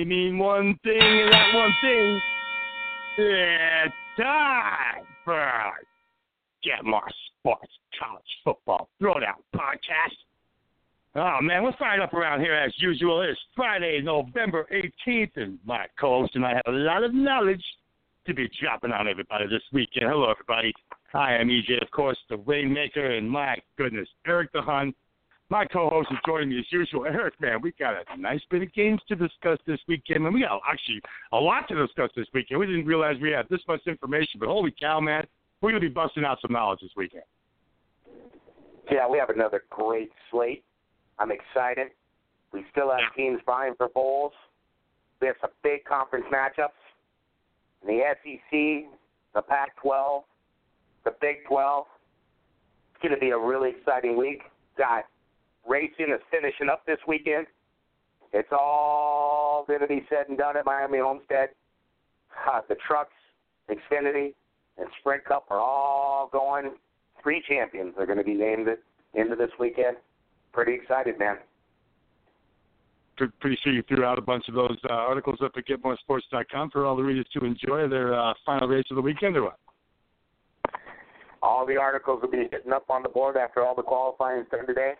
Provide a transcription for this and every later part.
only mean one thing, and that one thing. It's time for Get More Sports College Football Throwdown Podcast. Oh man, we're fired up around here as usual. It's Friday, November 18th, and my co-host and I have a lot of knowledge to be dropping on everybody this weekend. Hello, everybody. Hi, I'm EJ, of course, the Rainmaker, and my goodness, Erik the Hun. My co-host is joining me as usual. Erik, man, we got a nice bit of games to discuss this weekend, and we got actually a lot to discuss this weekend. We didn't realize we had this much information, but holy cow, man, we're going to be busting out some knowledge this weekend. Yeah, we have another great slate. I'm excited. We still have teams vying for bowls. We have some big conference matchups. In the SEC, the Pac-12, the Big 12. It's going to be a really exciting week. Got racing is finishing up this weekend. It's all going to be said and done at Miami Homestead. Uh, the trucks, Xfinity, and Sprint Cup are all going. Three champions are going to be named at the end of this weekend. Pretty excited, man. Pretty sure you threw out a bunch of those uh, articles up at GetMoreSports.com for all the readers to enjoy their uh, final race of the weekend, or what? All the articles will be hitting up on the board after all the qualifying is done today.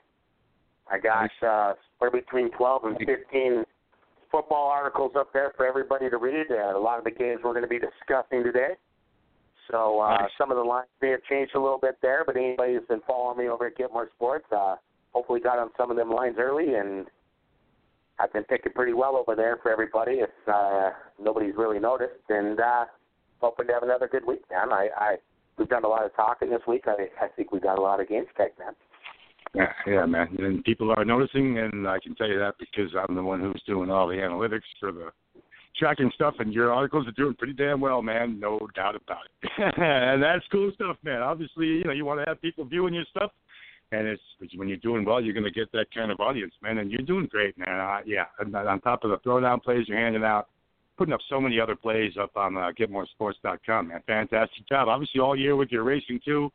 I got uh, somewhere between 12 and 15 football articles up there for everybody to read. Uh, a lot of the games we're going to be discussing today. So uh, nice. some of the lines may have changed a little bit there, but anybody who's been following me over at Get More Sports, uh, hopefully got on some of them lines early, and I've been picking pretty well over there for everybody. If uh, nobody's really noticed, and uh, hoping to have another good week, man. I, I we've done a lot of talking this week. I, I think we got a lot of games picked, man. Yeah, yeah, man. And people are noticing, and I can tell you that because I'm the one who's doing all the analytics for the tracking stuff, and your articles are doing pretty damn well, man. No doubt about it. and that's cool stuff, man. Obviously, you know, you want to have people viewing your stuff, and it's when you're doing well, you're going to get that kind of audience, man. And you're doing great, man. Uh, yeah, on top of the throwdown plays you're handing out, putting up so many other plays up on uh, GetMoreSports.com, man. Fantastic job. Obviously, all year with your racing too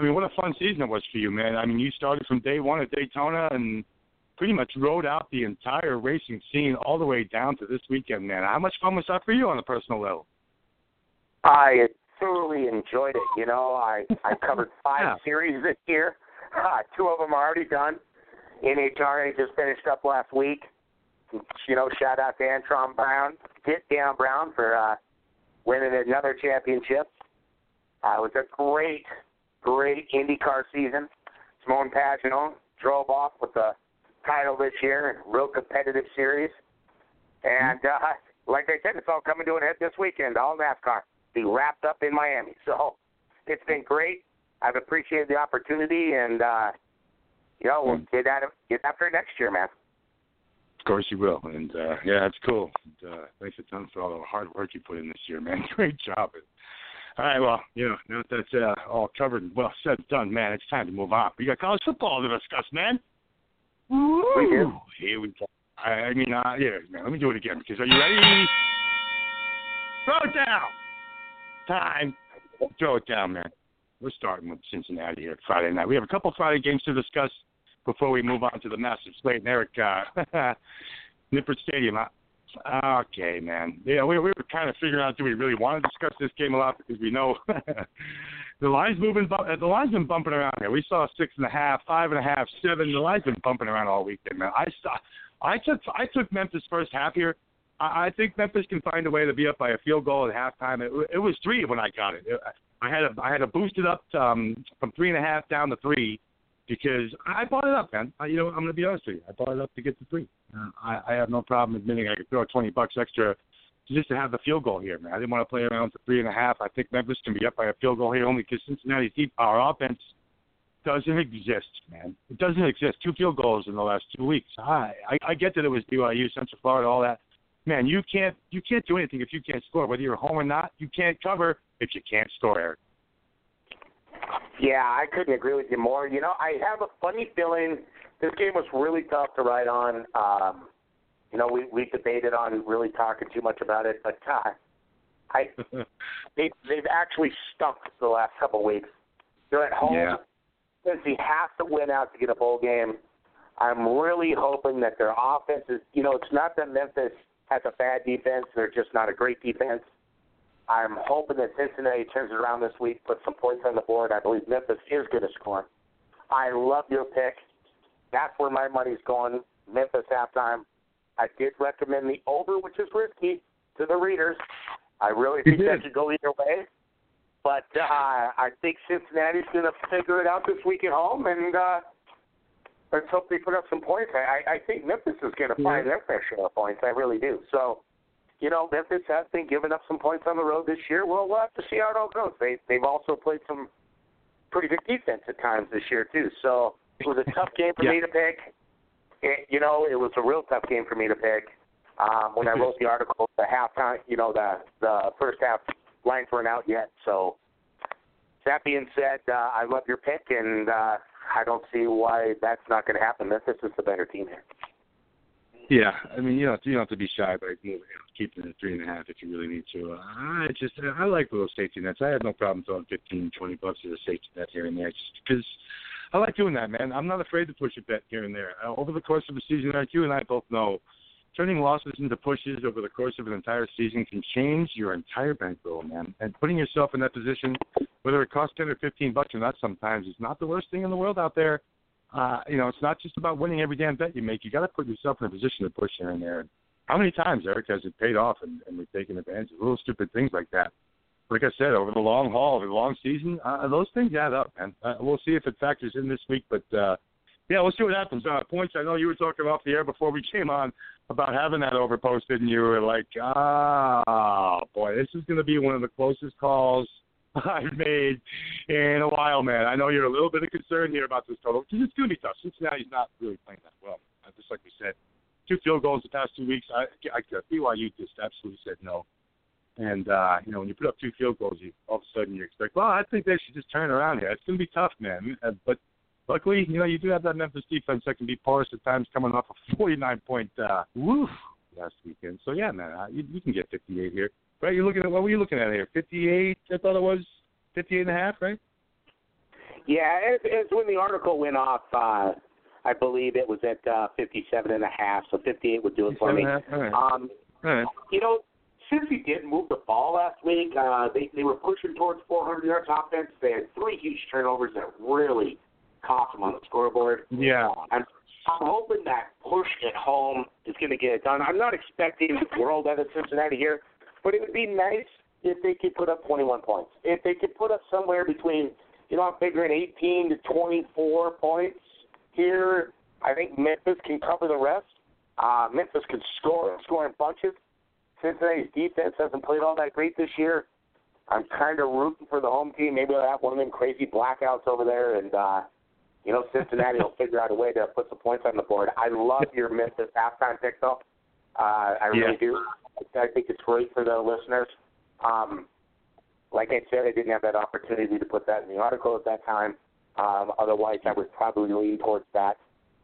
I mean, what a fun season it was for you, man. I mean, you started from day one at Daytona and pretty much rode out the entire racing scene all the way down to this weekend, man. How much fun was that for you on a personal level? I thoroughly enjoyed it. You know, I I covered five yeah. series this year. Uh, two of them are already done. NHRA just finished up last week. You know, shout out to Antron Brown, Get Down Brown for uh, winning another championship. Uh, it was a great great IndyCar season. Simon Pagenaud drove off with the title this year, real competitive series. And uh, like I said, it's all coming to an end this weekend. All NASCAR be wrapped up in Miami. So it's been great. I've appreciated the opportunity, and uh, you know, we'll mm. get it, get after it next year, man. Of course you will, and uh, yeah, it's cool. And, uh, thanks a ton for all the hard work you put in this year, man. Great job. All right, well, you know, now that that's uh, all covered and well said and done, man, it's time to move on. We got college football to discuss, man. Woo! We do. Here we go. I, I mean, uh, yeah, man, let me do it again because are you ready? Throw it down. Time. Throw it down, man. We're starting with Cincinnati here Friday night. We have a couple Friday games to discuss before we move on to the massive slate. And Erik, uh, Nippert Stadium. Okay, man. Yeah, we, we were kind of figuring out do we really want to discuss this game a lot because we know the line's moving. The line's been bumping around here. We saw six and a half, five and a half, seven. The line's been bumping around all weekend, man. I saw, I took I took Memphis first half here. I, I think Memphis can find a way to be up by a field goal at halftime. It, it was three when I got it. I had a I had to boost it up to, um, from three and a half down to three because I bought it up, man. I, you know, I'm going to be honest with you. I bought it up to get the three. Uh, I, I have no problem admitting I could throw 20 bucks extra just to have the field goal here, man. I didn't want to play around the three and a half. I think Memphis can be up by a field goal here only because Cincinnati's deep. Our offense doesn't exist, man. It doesn't exist. Two field goals in the last two weeks. I I, I get that it was BYU, Central Florida, all that. Man, you can't you can't do anything if you can't score. Whether you're home or not, you can't cover if you can't score, Erik. Yeah, I couldn't agree with you more. You know, I have a funny feeling this game was really tough to write on. Um, you know, we we debated on really talking too much about it, but uh, I they they've actually stunk the last couple of weeks. They're at home. Yeah. Cincy has to win out to get a bowl game. I'm really hoping that their offense is, you know, it's not that Memphis has a bad defense, they're just not a great defense. I'm hoping that Cincinnati turns it around this week, puts some points on the board. I believe Memphis is going to score. I love your pick. That's where my money's going. Memphis halftime. I did recommend the over, which is risky to the readers. I really think that could go either way. But uh, I think Cincinnati's going to figure it out this week at home, and uh, let's hope they put up some points. I, I think Memphis is going to find their fair share of points. I really do. So, you know, Memphis has been giving up some points on the road this year. Well, we'll have to see how it all goes. They they've also played some pretty good defense at times this year too. So it was a tough game for yeah. me to pick. It, you know, it was a real tough game for me to pick. Um, when I wrote the article, the halftime, you know, the the first half lines weren't out yet. So that being said, uh, I love your pick, and uh, I don't see why that's not going to happen. Memphis is the better team here. Yeah, I mean, you don't you don't have to be shy by you know, keeping it three and a half if you really need to. I just I like those safety nets. I have no problem throwing fifteen, twenty bucks as a safety net here and there, just because I like doing that, man. I'm not afraid to push a bet here and there. Uh, over the course of a season, like you and I both know, turning losses into pushes over the course of an entire season can change your entire bankroll, man. And putting yourself in that position, whether it costs ten or fifteen bucks or not, sometimes is not the worst thing in the world out there. Uh, you know, it's not just about winning every damn bet you make. You got to put yourself in a position to push here and there. How many times, Erik, has it paid off and, and we've taken advantage of little stupid things like that? Like I said, over the long haul, over the long season, uh, those things add up, man. Uh, we'll see if it factors in this week, but uh, yeah, we'll see what happens. Uh, points. I know you were talking off the air before we came on about having that over posted, and you were like, "Ah, boy, this is going to be one of the closest calls I've made in a while, man. I know you're a little bit of concern here about this total because it's going to be tough. Cincinnati's not really playing that well. Uh, just like we said, two field goals the past two weeks. I, I BYU just absolutely said no. And uh, you know, when you put up two field goals, you all of a sudden you expect, well, I think they should just turn around here. It's going to be tough, man. Uh, but luckily, you know, you do have that Memphis defense that can be porous at times, coming off a 49 point uh, woof last weekend. So yeah, man, uh, you, you can get 58 here. Right? You're looking at what were you looking at here? 58? I thought it was 58 and a half, right? Yeah, as, as when the article went off, uh, I believe it was at uh, 57 and a half, so 58 would do it for me. All right. Um, All right. You know, Cincy did move the ball last week, uh, they they were pushing towards 400 yards offense. They had three huge turnovers that really cost them on the scoreboard. Yeah. I'm I'm hoping that push at home is going to get it done. I'm not expecting world out of Cincinnati here, but it would be nice if they could put up 21 points. If they could put up somewhere between, you know, I'm figuring 18 to 24 points here. I think Memphis can cover the rest. Uh, Memphis can score, score in bunches. Cincinnati's defense hasn't played all that great this year. I'm kind of rooting for the home team. Maybe they'll have one of them crazy blackouts over there, and uh, you know Cincinnati will figure out a way to put some points on the board. I love your Memphis halftime pick, though. Uh, I really Yeah. do. I think it's great for the listeners. Um, like I said, I didn't have that opportunity to put that in the article at that time. Um, otherwise, I would probably lean towards that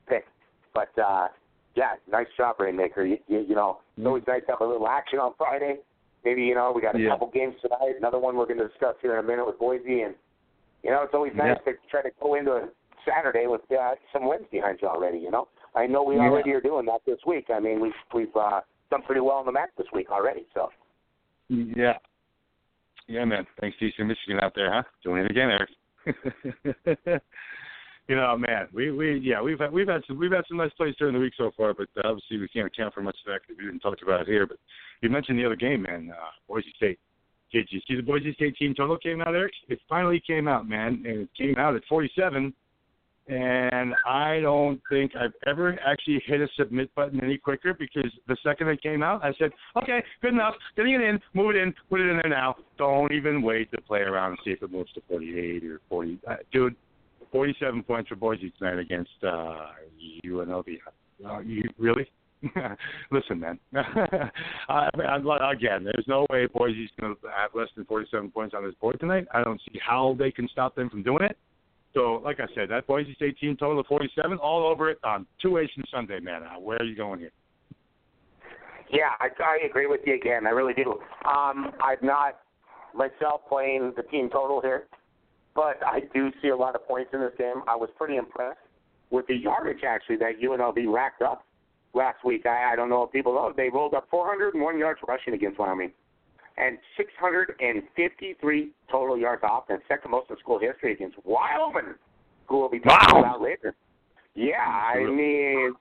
pick. But uh, yeah, nice job, Rainmaker. You, you, you know, it's always nice to have a little action on Friday. Maybe you know we got a Yeah. couple games tonight. Another one we're going to discuss here in a minute with Boise, and you know it's always nice to try to go into a Saturday with uh, some wins behind you already. You know, I know we Yeah. already are doing that this week. I mean, we've we've uh, done pretty well on the mat this week already. So Yeah. Yeah, man. Thanks to Eastern Michigan out there, huh? Doing it again, Erik. you know, man, we we yeah we've had we've had some we've had some nice plays during the week so far, but uh, obviously we can't account for much of that because we didn't talk about it here. But you mentioned the other game, man, uh, Boise State. Did you see the Boise State team total came out, Erik? It finally came out, man, and it came out at 47. And I don't think I've ever actually hit a submit button any quicker because the second it came out, I said, okay, good enough. Getting it in, move it in, put it in there now. Don't even wait to play around and see if it moves to 48 or 40. Uh, dude, 47 points for Boise tonight against uh, UNLV. Uh, you really? Listen, man. I, I, again, there's no way Boise's going to have less than 47 points on this board tonight. I don't see how they can stop them from doing it. So, like I said, that Boise State team total of 47, all over it on two Asian Sunday, man. Uh, where are you going here? Yeah, I, I agree with you again. I really do. Um, I'm not myself playing the team total here, but I do see a lot of points in this game. I was pretty impressed with the yardage actually that UNLV racked up last week. I, I don't know if people know they rolled up 401 yards rushing against Wyoming and 653 total yards offense, second most in school history against Wyoming, who we'll be talking wow. about later. Yeah, I mean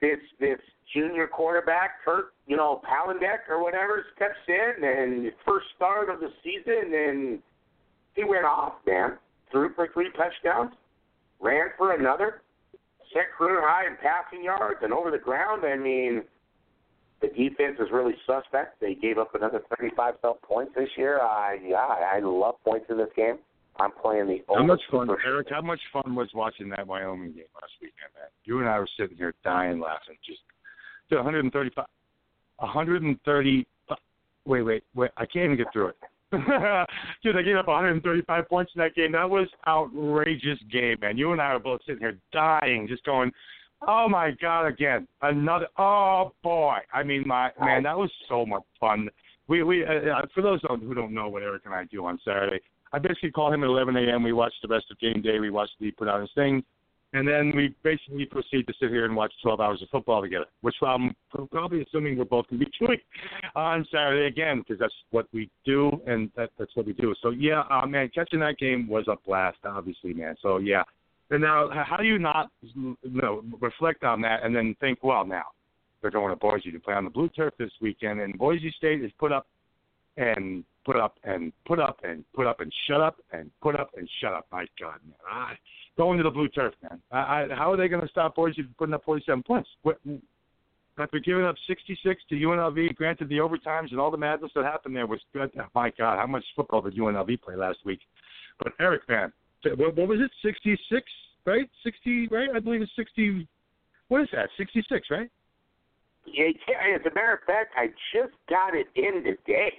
this this junior quarterback, Kurt, you know, Palandech or whatever, steps in and first start of the season and he went off, man. Threw for three touchdowns, ran for another, set career high in passing yards and over the ground. I mean, the defense is really suspect. They gave up another 35 self points this year. I yeah, I love points in this game. I'm playing the. How much fun, Erik? How much fun was watching that Wyoming game last weekend, man? You and I were sitting here dying laughing. Just to 135, 130. Wait, wait, wait! I can't even get through it. Dude, they gave up 135 points in that game. That was outrageous game, man. You and I were both sitting here dying, just going, "Oh my god!" Again, another. Oh boy! I mean, my man, that was so much fun. We we uh, uh for those who don't know what Erik and I do on Saturday, I basically call him at 11 a.m. We watch the rest of game day. We watch the put out his thing, and then we basically proceed to sit here and watch 12 hours of football together, which I'm probably assuming we're both going to be doing on Saturday again because that's what we do and that, that's what we do. So yeah, uh, man, catching that game was a blast, obviously, man. So yeah. And now, how do you not you know, reflect on that and then think, well, now they're going to Boise to play on the blue turf this weekend, and Boise State is put up and put up and put up and put up and shut up and put up and shut up. My God, man. I, going to the blue turf, man. I, I, how are they going to stop Boise from putting up 47 points? After giving up 66 to UNLV, granted the overtimes and all the madness that happened there was good. My God, how much football did UNLV play last week? But Erik, man, what, what was it? 66, right? 60, right? I believe it's 60. What is that? 66, right? Yeah, as a matter of fact, I just got it in today.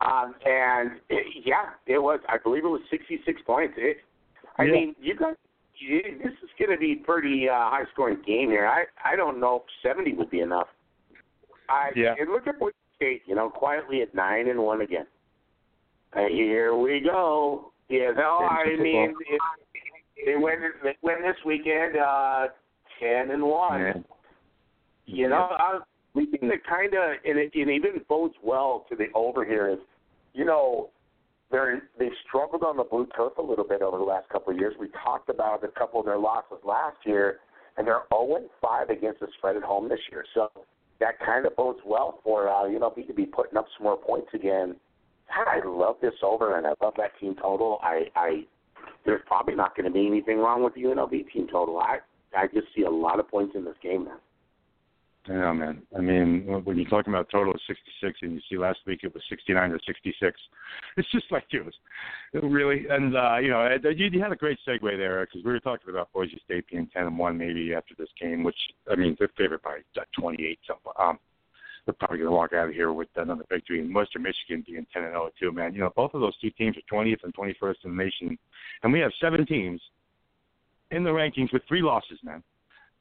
Um, and it, yeah, it was. I believe it was 66 points. It, I yeah. mean, you got you, this is going to be pretty uh, high scoring game here. I I don't know if 70 would be enough. I yeah. And look at Boise State, you know, quietly at nine and one again. Uh, here we go. Yeah, no, I mean, it, it went it went this weekend uh, ten and one. Yeah. You know, I, we think that kind of, and it, it even bodes well to the over here is you know, they're they struggled on the blue turf a little bit over the last couple of years. We talked about a couple of their losses last year, and they're 0 5 against the spread at home this year. So that kind of bodes well for uh, you know to be putting up some more points again. I love this over, and I love that team total. I, I there's probably not going to be anything wrong with the UNLV team total. I I just see a lot of points in this game now. Yeah, man. I mean, when you're talking about total of 66, and you see last week it was 69 or 66, it's just like it was really. And uh, you know, you, you had a great segue there because we were talking about Boise State being 10 and one maybe after this game, which I mean they're favored by 28. something. um, they're probably going to walk out of here with another victory. And Western Michigan being 10 and 0 too, man. You know, both of those two teams are 20th and 21st in the nation, and we have seven teams in the rankings with three losses, man.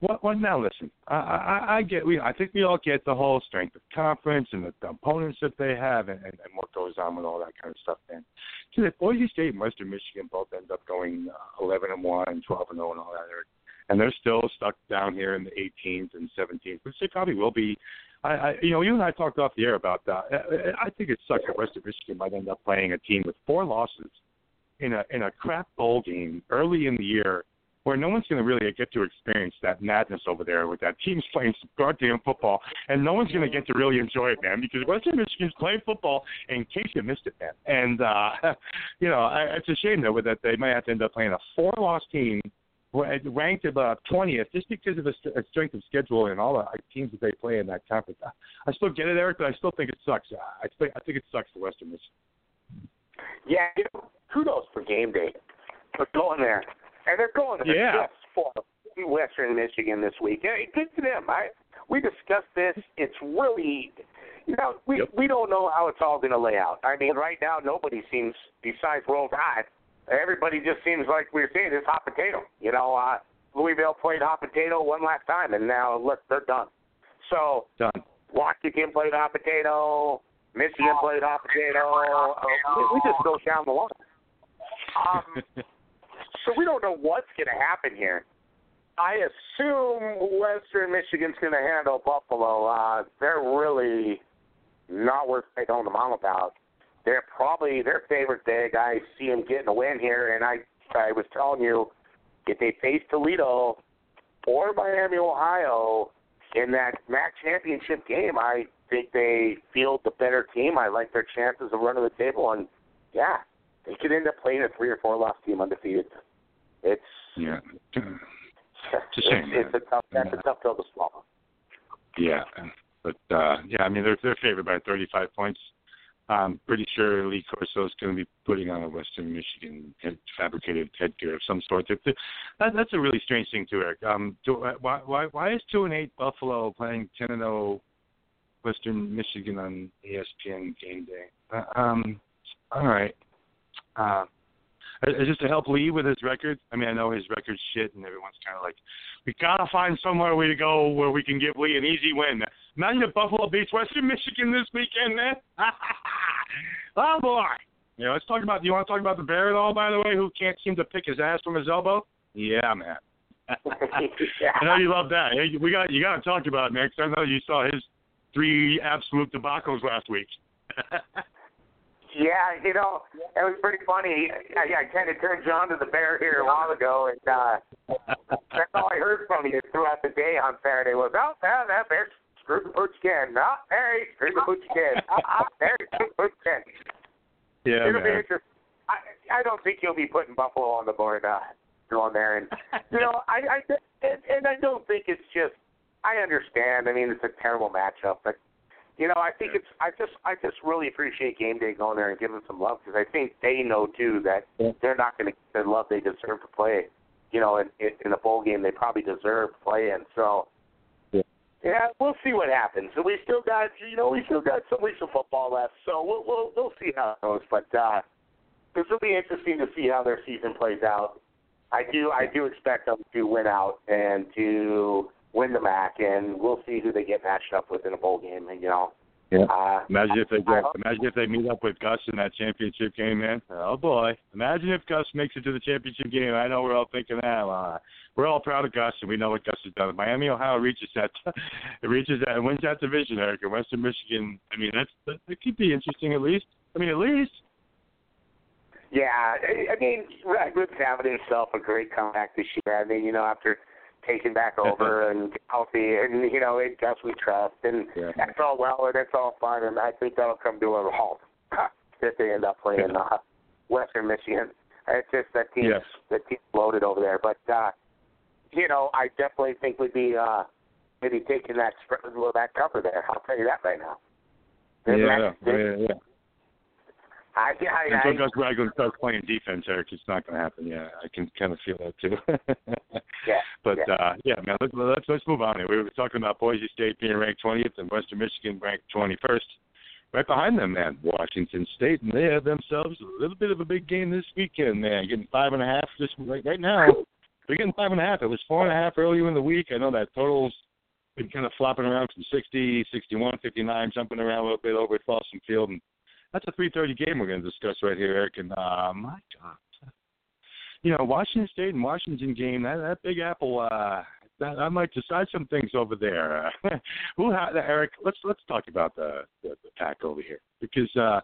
Well, well now listen, I, I, I get we I think we all get the whole strength of conference and the, the opponents that they have and, and, and what goes on with all that kind of stuff. Man, so that Boise State and Western Michigan both end up going uh, 11 and one, 12 and 0, and all that, and they're still stuck down here in the 18th and 17th, which they probably will be. I, I, you know, you and I talked off the air about that. I, I think it sucks that Western Michigan might end up playing a team with four losses in a in a crap bowl game early in the year where no one's going to really get to experience that madness over there with that team's playing some goddamn football, and no one's going to get to really enjoy it, man, because Western Michigan's playing football in case you missed it, man. And, uh, you know, I, it's a shame, though, that they might have to end up playing a four-loss team ranked about 20th just because of the uh, strength of schedule and all the teams that they play in that conference. I still get it, Erik, but I still think it sucks. I think, I think it sucks for Western Michigan. Yeah, you know, kudos for game day for going there and they're going to the yeah. for Western Michigan this week. Hey, good for them. I we discussed this. It's really, you know, we yep. we don't know how it's all going to lay out. I mean, right now nobody seems besides Roll Tide. Everybody just seems like we're saying it's hot potato. You know, uh, Louisville played hot potato one last time, and now look, they're done. So done. Washington played hot potato. Michigan played hot potato. Uh, we just go down the line. Um, So we don't know what's going to happen here. I assume Western Michigan's going to handle Buffalo. Uh, they're really not worth taking home the mom about. They're probably their favorite big. I see them getting a win here, and I I was telling you, if they face Toledo or Miami, Ohio, in that MAC championship game, I think they field the better team. I like their chances of running the table, and yeah, they could end up playing a three or four loss team undefeated. It's yeah, it's a shame. It's, it's a tough. That's yeah. a tough pill to swallow. Yeah, but uh yeah, I mean they're they're favored by 35 points. I'm pretty sure Lee Corso is going to be putting on a Western Michigan head, fabricated headgear of some sort. That, that's a really strange thing too, Erik. Um, do, why why why is two and eight Buffalo playing ten and zero oh Western Michigan on ESPN game day? Uh, um, all right. Uh, is this to help Lee with his record? I mean, I know his record's shit, and everyone's kind of like, we gotta find somewhere we to go where we can give Lee an easy win. Imagine if Buffalo beats Western Michigan this weekend, man. oh boy. Yeah, let's talk about. Do you want to talk about the bear at all? By the way, who can't seem to pick his ass from his elbow? Yeah, man. I know you love that. We got you got to talk about it, man. Cause I know you saw his three absolute debacles last week. Yeah, you know, it was pretty funny. I, I kind of turned you on to the bear here a while ago, and uh, that's all I heard from you throughout the day on Saturday was, oh, that, that bear screwed the pooch again. No, Barry screwed the pooch again. Oh, oh, Barry screwed the pooch again. Yeah, It'll man. be interesting. I, I don't think you'll be putting Buffalo on the board uh, going there, and you know, I, I and, and I don't think it's just. I understand. I mean, it's a terrible matchup, but you know, I think it's. I just, I just really appreciate game day going there and giving some love because I think they know too that they're not going to get the love they deserve to play. You know, in in a bowl game they probably deserve to play in. So, yeah, yeah we'll see what happens. So we still got, you know, we still got some weeks of football left. So we'll we'll we'll see how it goes. But uh, this will be interesting to see how their season plays out. I do, I do expect them to win out and to win the MAC, and we'll see who they get matched up with in a bowl game. And you know, yeah. Uh, imagine if they get, imagine if they meet up with Gus in that championship game, man. Oh boy! Imagine if Gus makes it to the championship game. I know we're all thinking that. Uh, we're all proud of Gus, and we know what Gus has done. Miami, Ohio reaches that, it reaches that, and wins that division, Erik. And Western Michigan. I mean, that's that, that could be interesting at least. I mean, at least. Yeah, I mean, Ragland's having himself a great comeback this year. I mean, you know, after taken back over and healthy, and you know, it Gus we trust, and yeah. that's all well and it's all fine, and I think that'll come to a halt if they end up playing uh, Western Michigan. It's just that team's yes. the team's loaded over there, but uh, you know, I definitely think we'd be uh, maybe taking that that cover there. I'll tell you that right now. Yeah, yeah, yeah. I, I, Until Gus Ragland starts playing defense, Erik, it's not going to happen. Yeah, I can kind of feel that too. yeah. But yeah. uh yeah, man, let's let's let's move on. Here. We were talking about Boise State being ranked 20th and Western Michigan ranked 21st. Right behind them, man, Washington State, and they have themselves a little bit of a big game this weekend, man. Getting five and a half just right right now. They're getting five and a half. It was four and a half earlier in the week. I know that total's been kind of flopping around from 60, 61, 59, jumping around a little bit over at Folsom Field, and that's a 3:30 game we're going to discuss right here, Erik. And uh, my God, you know, Washington State and Washington game. That that Big Apple. Uh, that, I might decide some things over there. Uh, who, ha- Erik? Let's let's talk about the the, the Pac over here because uh,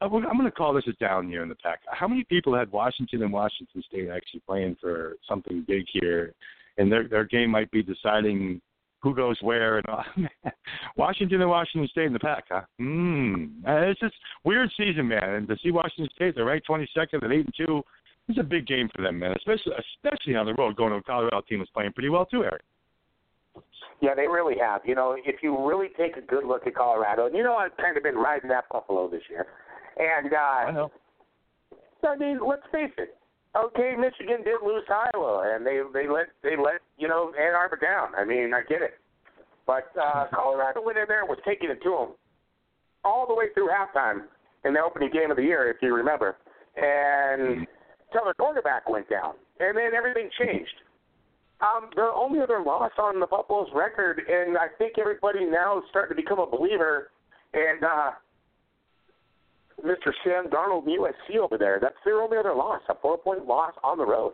I'm going to call this a down year in the Pac. How many people had Washington and Washington State actually playing for something big here, and their their game might be deciding who goes where and all. Washington and Washington State in the Pac, huh? Hmm. It's just weird season, man. And to see Washington State, they're ranked 22nd at eight and two. It's a big game for them, man. Especially especially on the road, going to a Colorado team that's playing pretty well too, Erik. Yeah, they really have. You know, if you really take a good look at Colorado, and you know, I've kind of been riding that Buffalo this year, and uh, I know. I mean, let's face it okay, Michigan did lose Iowa, and they they let they let you know Ann Arbor down. I mean, I get it, but uh, Colorado went in there and was taking it to them all the way through halftime in the opening game of the year, if you remember, and until their quarterback went down, and then everything changed. Um, the only other loss on the Buffalo's record, and I think everybody now is starting to become a believer, and uh, Mr. Sam Darnold USC over there. That's their only other loss, a four point loss on the road.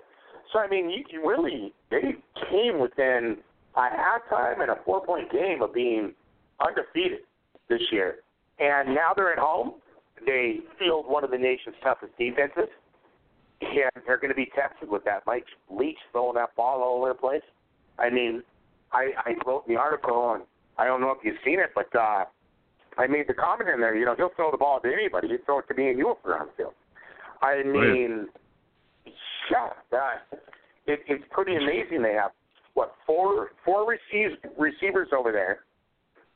So I mean, you can really they came within a halftime and a four point game of being undefeated this year, and now they're at home. They field one of the nation's toughest defenses, and they're going to be tested with that. Mike Leach throwing that ball all over the place. I mean, I, I wrote the article, and I don't know if you've seen it, but uh, I made the comment in there. You know, he'll throw the ball to anybody. He'd throw it to me and you if we're on the field. I mean, yeah, that it, it's pretty amazing. They have what four four receive, receivers over there.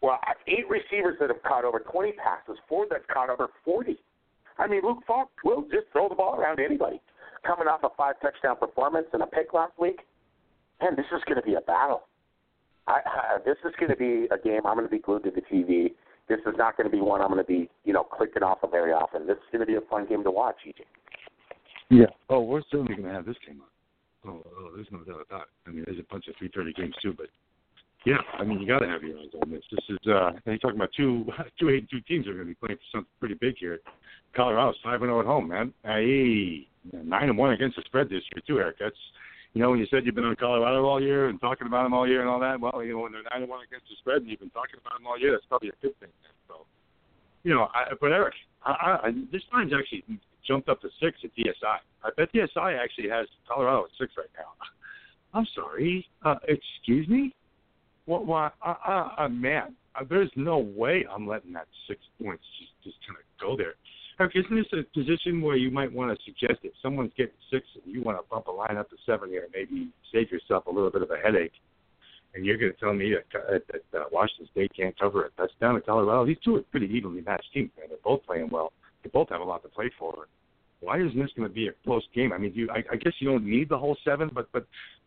Well, eight receivers that have caught over 20 passes, four that caught over 40. I mean, Luke Falk will just throw the ball around anybody. Coming off a five touchdown performance and a pick last week, man, this is going to be a battle. I, uh, this is going to be a game I'm going to be glued to the TV. This is not going to be one I'm going to be, you know, clicking off of very often. This is going to be a fun game to watch, EJ. Yeah. Oh, we're certainly going to have this game on. Oh, oh, there's no doubt about it. I mean, there's a bunch of 3:30 games too, but yeah, I mean, you got to have your eyes on this. This is, uh, and you're talking about two, two eight and two teams are going to be playing for something pretty big here. Colorado's five and zero oh at home, man. Hey, nine and one against the spread this year too, Erik. That's you know, when you said you've been on Colorado all year and talking about them all year and all that, well, you know, when they're nine and one against the spread and you've been talking about them all year, that's probably a good thing. So, you know, I, but Erik, I, I, this line's actually jumped up to six at DSI. I bet DSI actually has Colorado at six right now. I'm sorry. Uh, excuse me. What? What? Uh, uh, uh, man, uh, there's no way I'm letting that six points just just kind of go there. Erik, isn't this a position where you might want to suggest if someone's getting six and you want to bump a line up to seven here, maybe save yourself a little bit of a headache? And you're going to tell me that, that uh, Washington State can't cover it. That's down to Colorado. These two are pretty evenly matched teams, man. They're both playing well. They both have a lot to play for. Why isn't this going to be a close game? I mean, you, I, I guess you don't need the whole seven, but but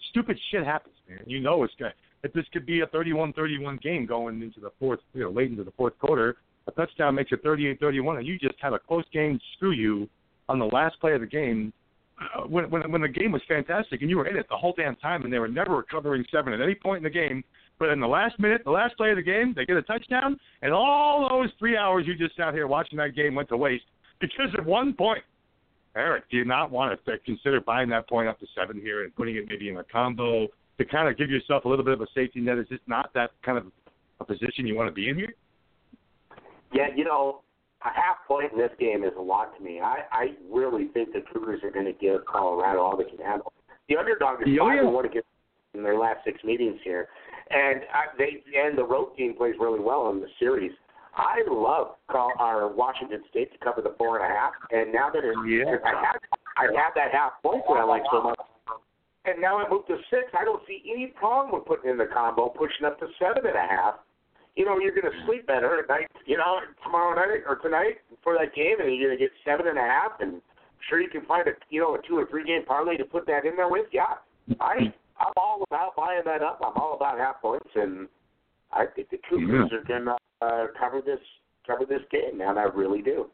stupid shit happens, man. You know it's going. That this could be a 31-31 game going into the fourth, you know, late into the fourth quarter a touchdown makes it 38-31, and you just had a close game screw you on the last play of the game uh, when, when when the game was fantastic and you were in it the whole damn time and they were never recovering seven at any point in the game. But in the last minute, the last play of the game, they get a touchdown, and all those three hours you just sat here watching that game went to waste because of one point. Erik, do you not want to consider buying that point up to seven here and putting it maybe in a combo to kind of give yourself a little bit of a safety net? Is this not that kind of a position you want to be in here? Yeah, you know, a half point in this game is a lot to me. I, I really think the Cougars are going to give Colorado all they can handle. The underdog is five and one against in their last six meetings here, and I, they and the road team plays really well in the series. I love call our Washington State to cover the four and a half, and now that it's, yeah. I have I have that half point that I like so much, and now I moved to six. I don't see any problem with putting in the combo, pushing up to seven and a half you know, you're going to sleep better at night, you know, tomorrow night or tonight for that game, and you're going to get seven and a half, and sure you can find a, you know, a two or three game parlay to put that in there with. Yeah, I, I'm all about buying that up. I'm all about half points, and I think the Cougars yeah. are going to uh, cover this cover this game, man. I really do.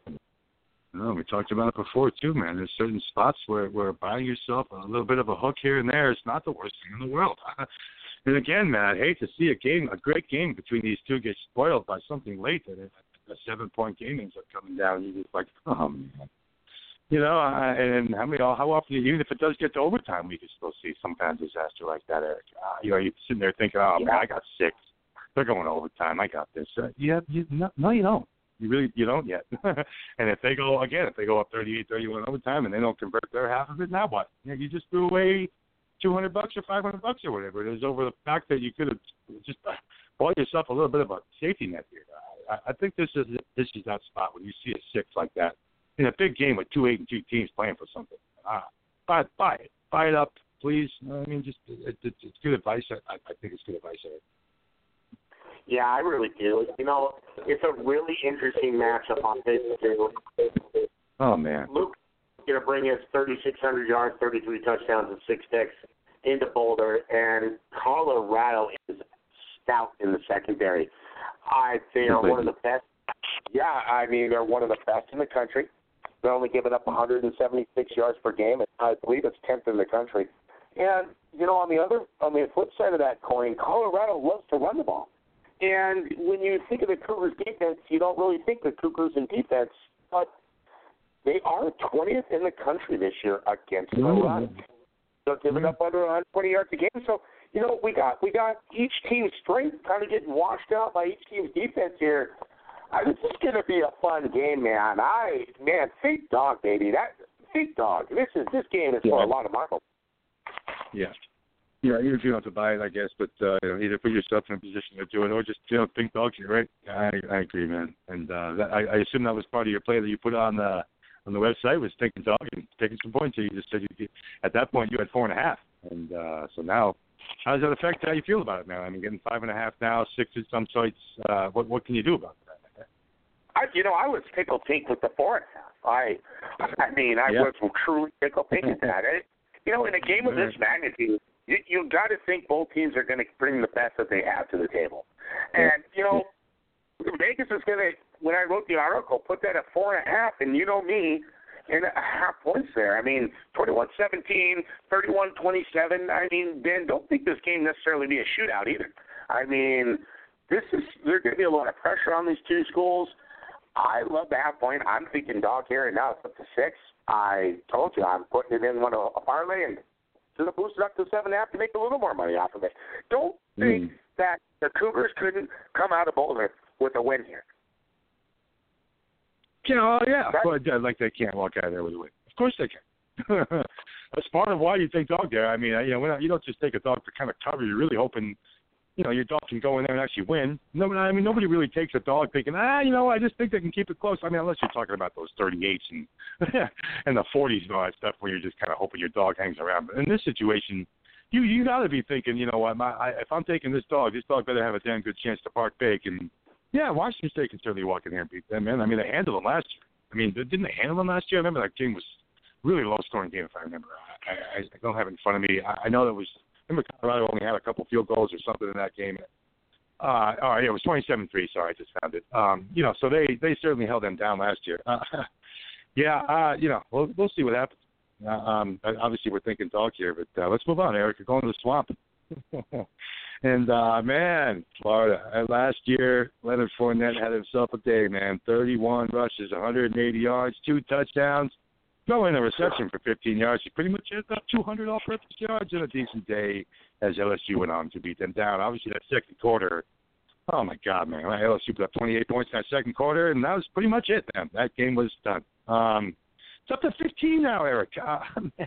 No, we talked about it before too, man. There's certain spots where where buying yourself a little bit of a hook here and there is not the worst thing in the world. And again, man, I hate to see a game, a great game between these two get spoiled by something late that a seven point game ends up coming down. You're just like, oh man. You know, uh, and how many, how often, even if it does get to overtime, we could still see some kind of disaster like that, Erik. Uh, you know, you're sitting there thinking, oh man, I got six. They're going overtime. I got this. Uh, yeah, you, no, no, you don't. You really, you don't yet. and if they go again, if they go up 38, 31 overtime, and they don't convert their half of it, now what? You, know, you just threw away two hundred bucks or five hundred bucks or whatever it is over the fact that you could have just bought yourself a little bit of a safety net here. I, I think this is this is that spot when you see a six like that in a big game with two eight and two teams playing for something. Uh, buy buy it, buy it up, please. I mean, just it, it, it's good advice. I, I think it's good advice. Erik. Yeah, I really do. You know, it's a really interesting matchup on this too. Oh man, Luke going to bring us 3,600 yards, 33 touchdowns, and six picks into Boulder, and Colorado is stout in the secondary. I think they are one of the best. Yeah, I mean they're one of the best in the country. They're only giving up 176 yards per game. I believe it's 10th in the country. And you know, on the other, on the flip side of that coin, Colorado loves to run the ball. And when you think of the Cougars defense, you don't really think the Cougars in defense, but they are 20th in the country this year against the run. They're giving up under 120 yards a game. So you know, we got we got each team's strength kind of getting washed out by each team's defense here. I, this is going to be a fun game, man. I man, think dog, baby. That think dog. This is this game is for a lot of marbles. Yeah. Yeah, even if you don't have to buy it, I guess, but uh, you know, either put yourself in a position to do it or just you know think dog shit, right? I I agree, man. And uh, that, I, I assume that was part of your play that you put on the on the website was thinking dog and taking some points. So you just said you at that point you had four and a half, and uh, so now how does that affect how you feel about it now? I mean, getting five and a half now, six at some sites. Uh, what what can you do about that? I, you know, I was tickled pink with the four and a half. I, I mean, I Yeah. was truly tickled pink at that. It, you know, in a game of this magnitude, you you got to think both teams are going to bring the best that they have to the table. And you know, Vegas is going to. When I wrote the article, put that at four and a half, and you know me, and a half points there. I mean, 21-17, 31-27. I mean, Ben, don't think this game necessarily be a shootout either. I mean, this is there's going to be a lot of pressure on these two schools. I love the half point. I'm thinking dog here, and now it's up to six. I told you I'm putting it in one of a parlay and to the boost it up to seven and a half to make a little more money off of it. Don't think Mm. that the Cougars couldn't come out of Boulder with a win here. Yeah, oh, yeah. But uh, like they can't walk out of there with a win. Of course they can. That's part of why you take dog there. I mean, you know, not, you don't just take a dog to kind of cover. You're really hoping, you know, your dog can go in there and actually win. No, I mean, nobody really takes a dog thinking, ah, you know, I just think they can keep it close. I mean, unless you're talking about those 38s and and the 40s and all that stuff, where you're just kind of hoping your dog hangs around. But in this situation, you you got to be thinking, you know what, my I, if I'm taking this dog, this dog better have a damn good chance to park big. And yeah, Washington State can certainly walk in here and beat them, man. I mean, they handled them last year. I mean, didn't they handle them last year? I remember that game was really low scoring game, if I remember. I, I, I don't have it in front of me. I, I know that was. I remember Colorado only had a couple field goals or something in that game. Uh, all right, yeah, it was twenty-seven three. Sorry, I just found it. Um, you know, so they they certainly held them down last year. Uh, yeah, uh, you know, we'll we'll see what happens. Uh, um, obviously, we're thinking dog here, but uh, let's move on, Erik. You're going to the swamp. and uh man, Florida. Uh, last year, Leonard Fournette had himself a day, man. 31 rushes, 180 yards, two touchdowns, no interception for 15 yards. He pretty much had about 200 all-purpose yards in a decent day as LSU went on to beat them down. Obviously, that second quarter. Oh my God, man! LSU put up 28 points in that second quarter, and that was pretty much it. Man, that game was done. Um, it's up to 15 now, Erik. Uh,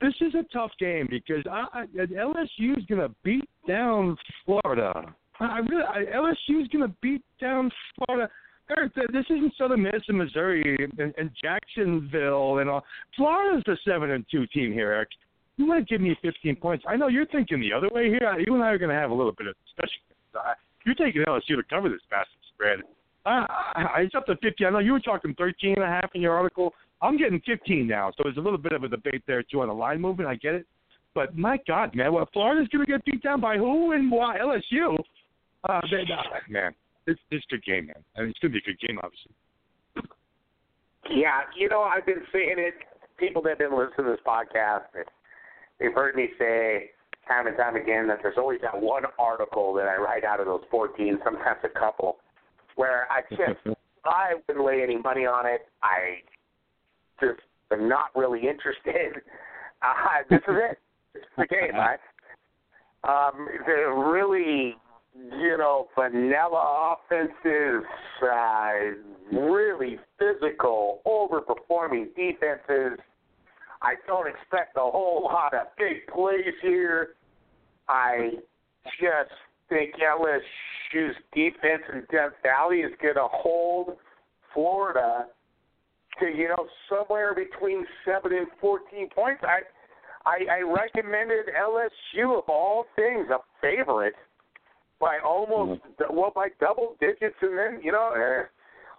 this is a tough game because I, I, LSU is going to beat down Florida. I really, I, LSU is going to beat down Florida. Erik, this isn't Southern Miss and Missouri and, and Jacksonville and all. Florida's the seven and two team here, Eric. You want to give me 15 points? I know you're thinking the other way here. You and I are going to have a little bit of discussion. Uh, You're taking LSU to cover this massive spread. Uh, I- it's up to 50. I know you were talking 13 and a half in your article. I'm getting 15 now, so there's a little bit of a debate there too on the line movement. I get it, but my God, man, well, Florida's going to get beat down by who and why? LSU. Uh, they, uh, man, it's it's a good game, man. I mean, it's going to be a good game, obviously. Yeah, you know, I've been saying it. People that have been listening to this podcast, they've heard me say time and time again that there's always that one article that I write out of those 14, sometimes a couple, where I just I wouldn't lay any money on it. I just not really interested. Uh, this is it. It's the game, right? Um, the really, you know, vanilla offenses, uh, really physical, overperforming defenses. I don't expect a whole lot of big plays here. I just think LSU's defense in Death Valley is going to hold Florida to you know somewhere between seven and fourteen points. I I, I recommended LSU of all things a favorite by almost well by double digits, and then you know eh,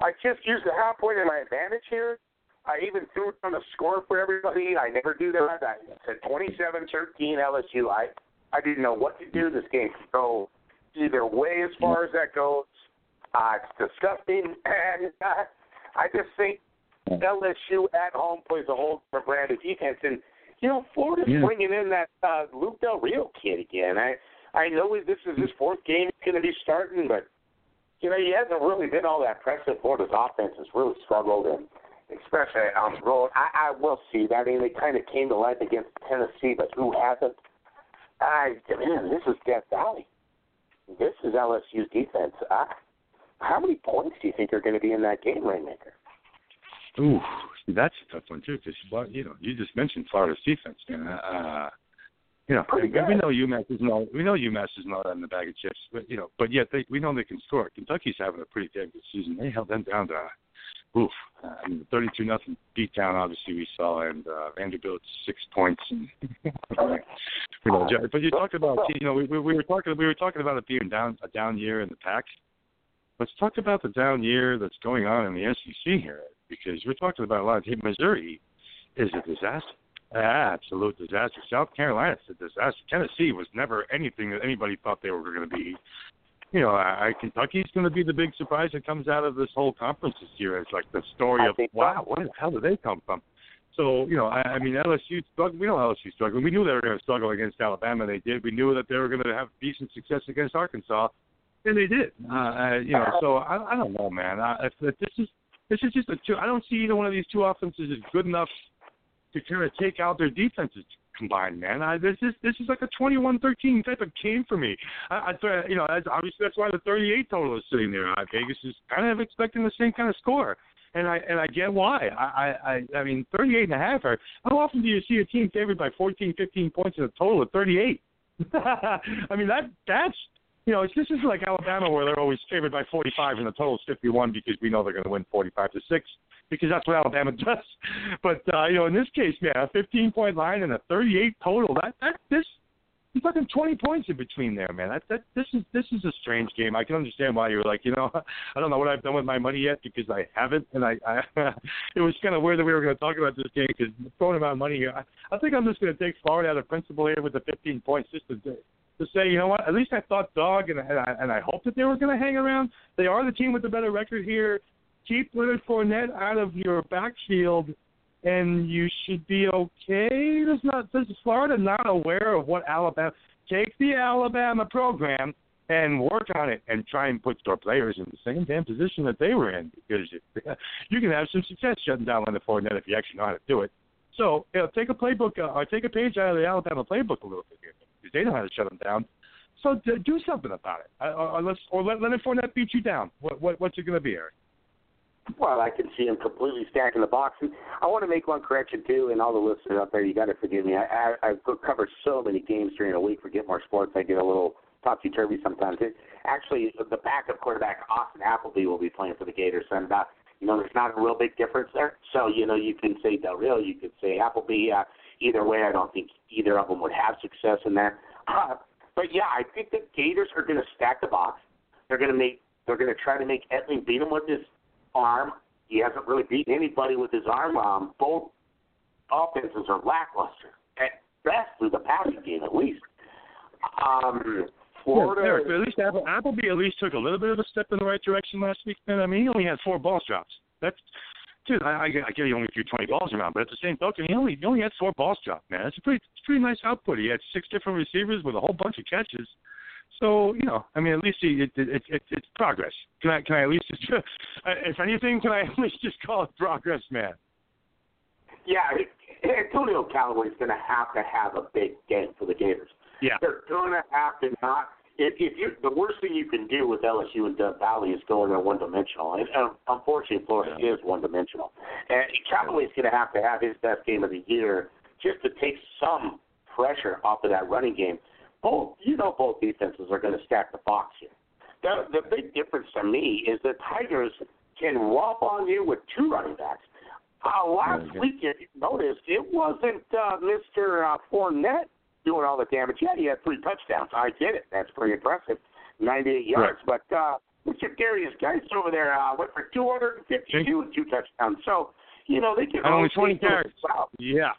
I just used the half point in my advantage here. I even threw it on the score for everybody. I never do that. I said 27-13 LSU. I I didn't know what to do. This game could go either way as far as that goes. Uh, it's disgusting, and uh, I just think LSU at home plays a whole different brand of defense. And you know, Florida's Yeah. bringing in that uh, Luke Del Rio kid again. I I know this is his fourth game he's going to be starting, but you know he hasn't really been all that impressive. Florida's offense has really struggled, and especially on the road. I, I will see that. I mean, they kind of came to life against Tennessee, but who hasn't? I man, this is Death Valley. This is LSU's defense. Uh, how many points do you think are going to be in that game, Rainmaker? Ooh, that's a tough one too, because you know you just mentioned Florida's defense, man. Uh, you know, Pretty good. we know UMass is not we know UMass is not in the bag of chips, but you know, but yet they we know they can score. Kentucky's having a pretty damn good season. They held them down to oof. Uh, I mean, thirty-two nothing beatdown. Obviously, we saw, and uh, Vanderbilt six points. And you know, but you talked about you know we, we we were talking we were talking about it being down a down year in the Pac. Let's talk about the down year that's going on in the SEC here, because we're talking about a lot of teams. Missouri is a disaster. Absolute disaster. South Carolina's a disaster. Tennessee was never anything that anybody thought they were going to be you know, I, Kentucky's going to be the big surprise that comes out of this whole conference this year. It's like the story I of wow, where the hell did they come from? So you know, I, I mean, LSU struggled. We know LSU struggled. We knew they were going to struggle against Alabama. They did. We knew that they were going to have decent success against Arkansas, and they did. Uh, uh, you know, so I, I don't know, man. I, if, if this is this is just a two. I don't see either one of these two offenses is good enough to kind of take out their defenses combined, man. I, this is this is like a 21-13 type of game for me. I, I you know, that's, obviously that's why the 38 total is sitting there. Uh, Vegas is kind of expecting the same kind of score. And I and I get why. I I I mean, 38 and a half. Are, how often do you see a team favored by 14, 15 points in a total of 38? I mean that that's you know, this is like Alabama where they're always favored by 45 and the total is 51 because we know they're going to win 45 to six because that's what Alabama does. But uh, you know, in this case, man, a 15 point line and a 38 total. That that this He's fucking twenty points in between there, man. That that this is this is a strange game. I can understand why you're like, you know, I don't know what I've done with my money yet because I haven't, and I, I it was kind of weird that we were going to talk about this game because throwing about money here. I, I think I'm just going to take Florida out of principle here with the 15 points just to to say, you know what? At least I thought dog, and, I and I hope that they were going to hang around. They are the team with the better record here. Keep Leonard Fournette out of your backfield and you should be okay. Does not does Florida not aware of what Alabama take the Alabama program and work on it and try and put their players in the same damn position that they were in because you can have some success shutting down Leonard Fournette if you actually know how to do it. So you know, take a playbook uh, or take a page out of the Alabama playbook a little bit here because they know how to shut them down. So d- do something about it, uh, or, or, let's, or let Leonard Fournette beat you down. What, what what's it going to be, Eric? Well, I can see him completely stacking the box. And I want to make one correction too, and all the listeners out there, you got to forgive me. I, I I've covered so many games during a week for Get More Sports. I get a little topsy turvy sometimes. It, actually, the backup quarterback Austin Appleby will be playing for the Gators, and uh, you know there's not a real big difference there. So you know you can say Del Rio, you could say Appleby. Uh, either way, I don't think either of them would have success in that. Uh, but yeah, I think the Gators are going to stack the box. They're going to make. They're going to try to make Etling beat them with his arm. He hasn't really beaten anybody with his arm. Um, both offenses are lackluster at best through the passing game, at least. Um, Florida. Yeah, Eric, but at least Apple, Appleby at least took a little bit of a step in the right direction last week. Man, I mean, he only had four balls drops. That's dude. I, I, I get he only threw twenty balls around, but at the same token, he only he only had four balls dropped. Man, it's a pretty it's a pretty nice output. He had six different receivers with a whole bunch of catches. So you know, I mean, at least he, it, it, it, it's progress. Can I can I at least just, uh, if anything, can I at least just call it progress, man? Yeah, Antonio Callaway's going to have to have a big game for the Gators. Yeah, they're going to have to not. If, if you, the worst thing you can do with LSU and Death Valley is go in there one dimensional, and um, unfortunately, Florida yeah. is one dimensional. And Callaway's going to have to have his best game of the year just to take some pressure off of that running game both you know both defenses are going to stack the box here. The, the big difference to me is the Tigers can whop on you with two running backs. Uh, last week, if you noticed, it wasn't uh, Mr. Uh, Fournette doing all the damage. Yeah, he had three touchdowns. I get it. That's pretty impressive. 98 yards. Right. But uh, Mr. Derrius Guice over there uh, went for 252 and two touchdowns. So, you know, they can and only 20 carries. Yeah.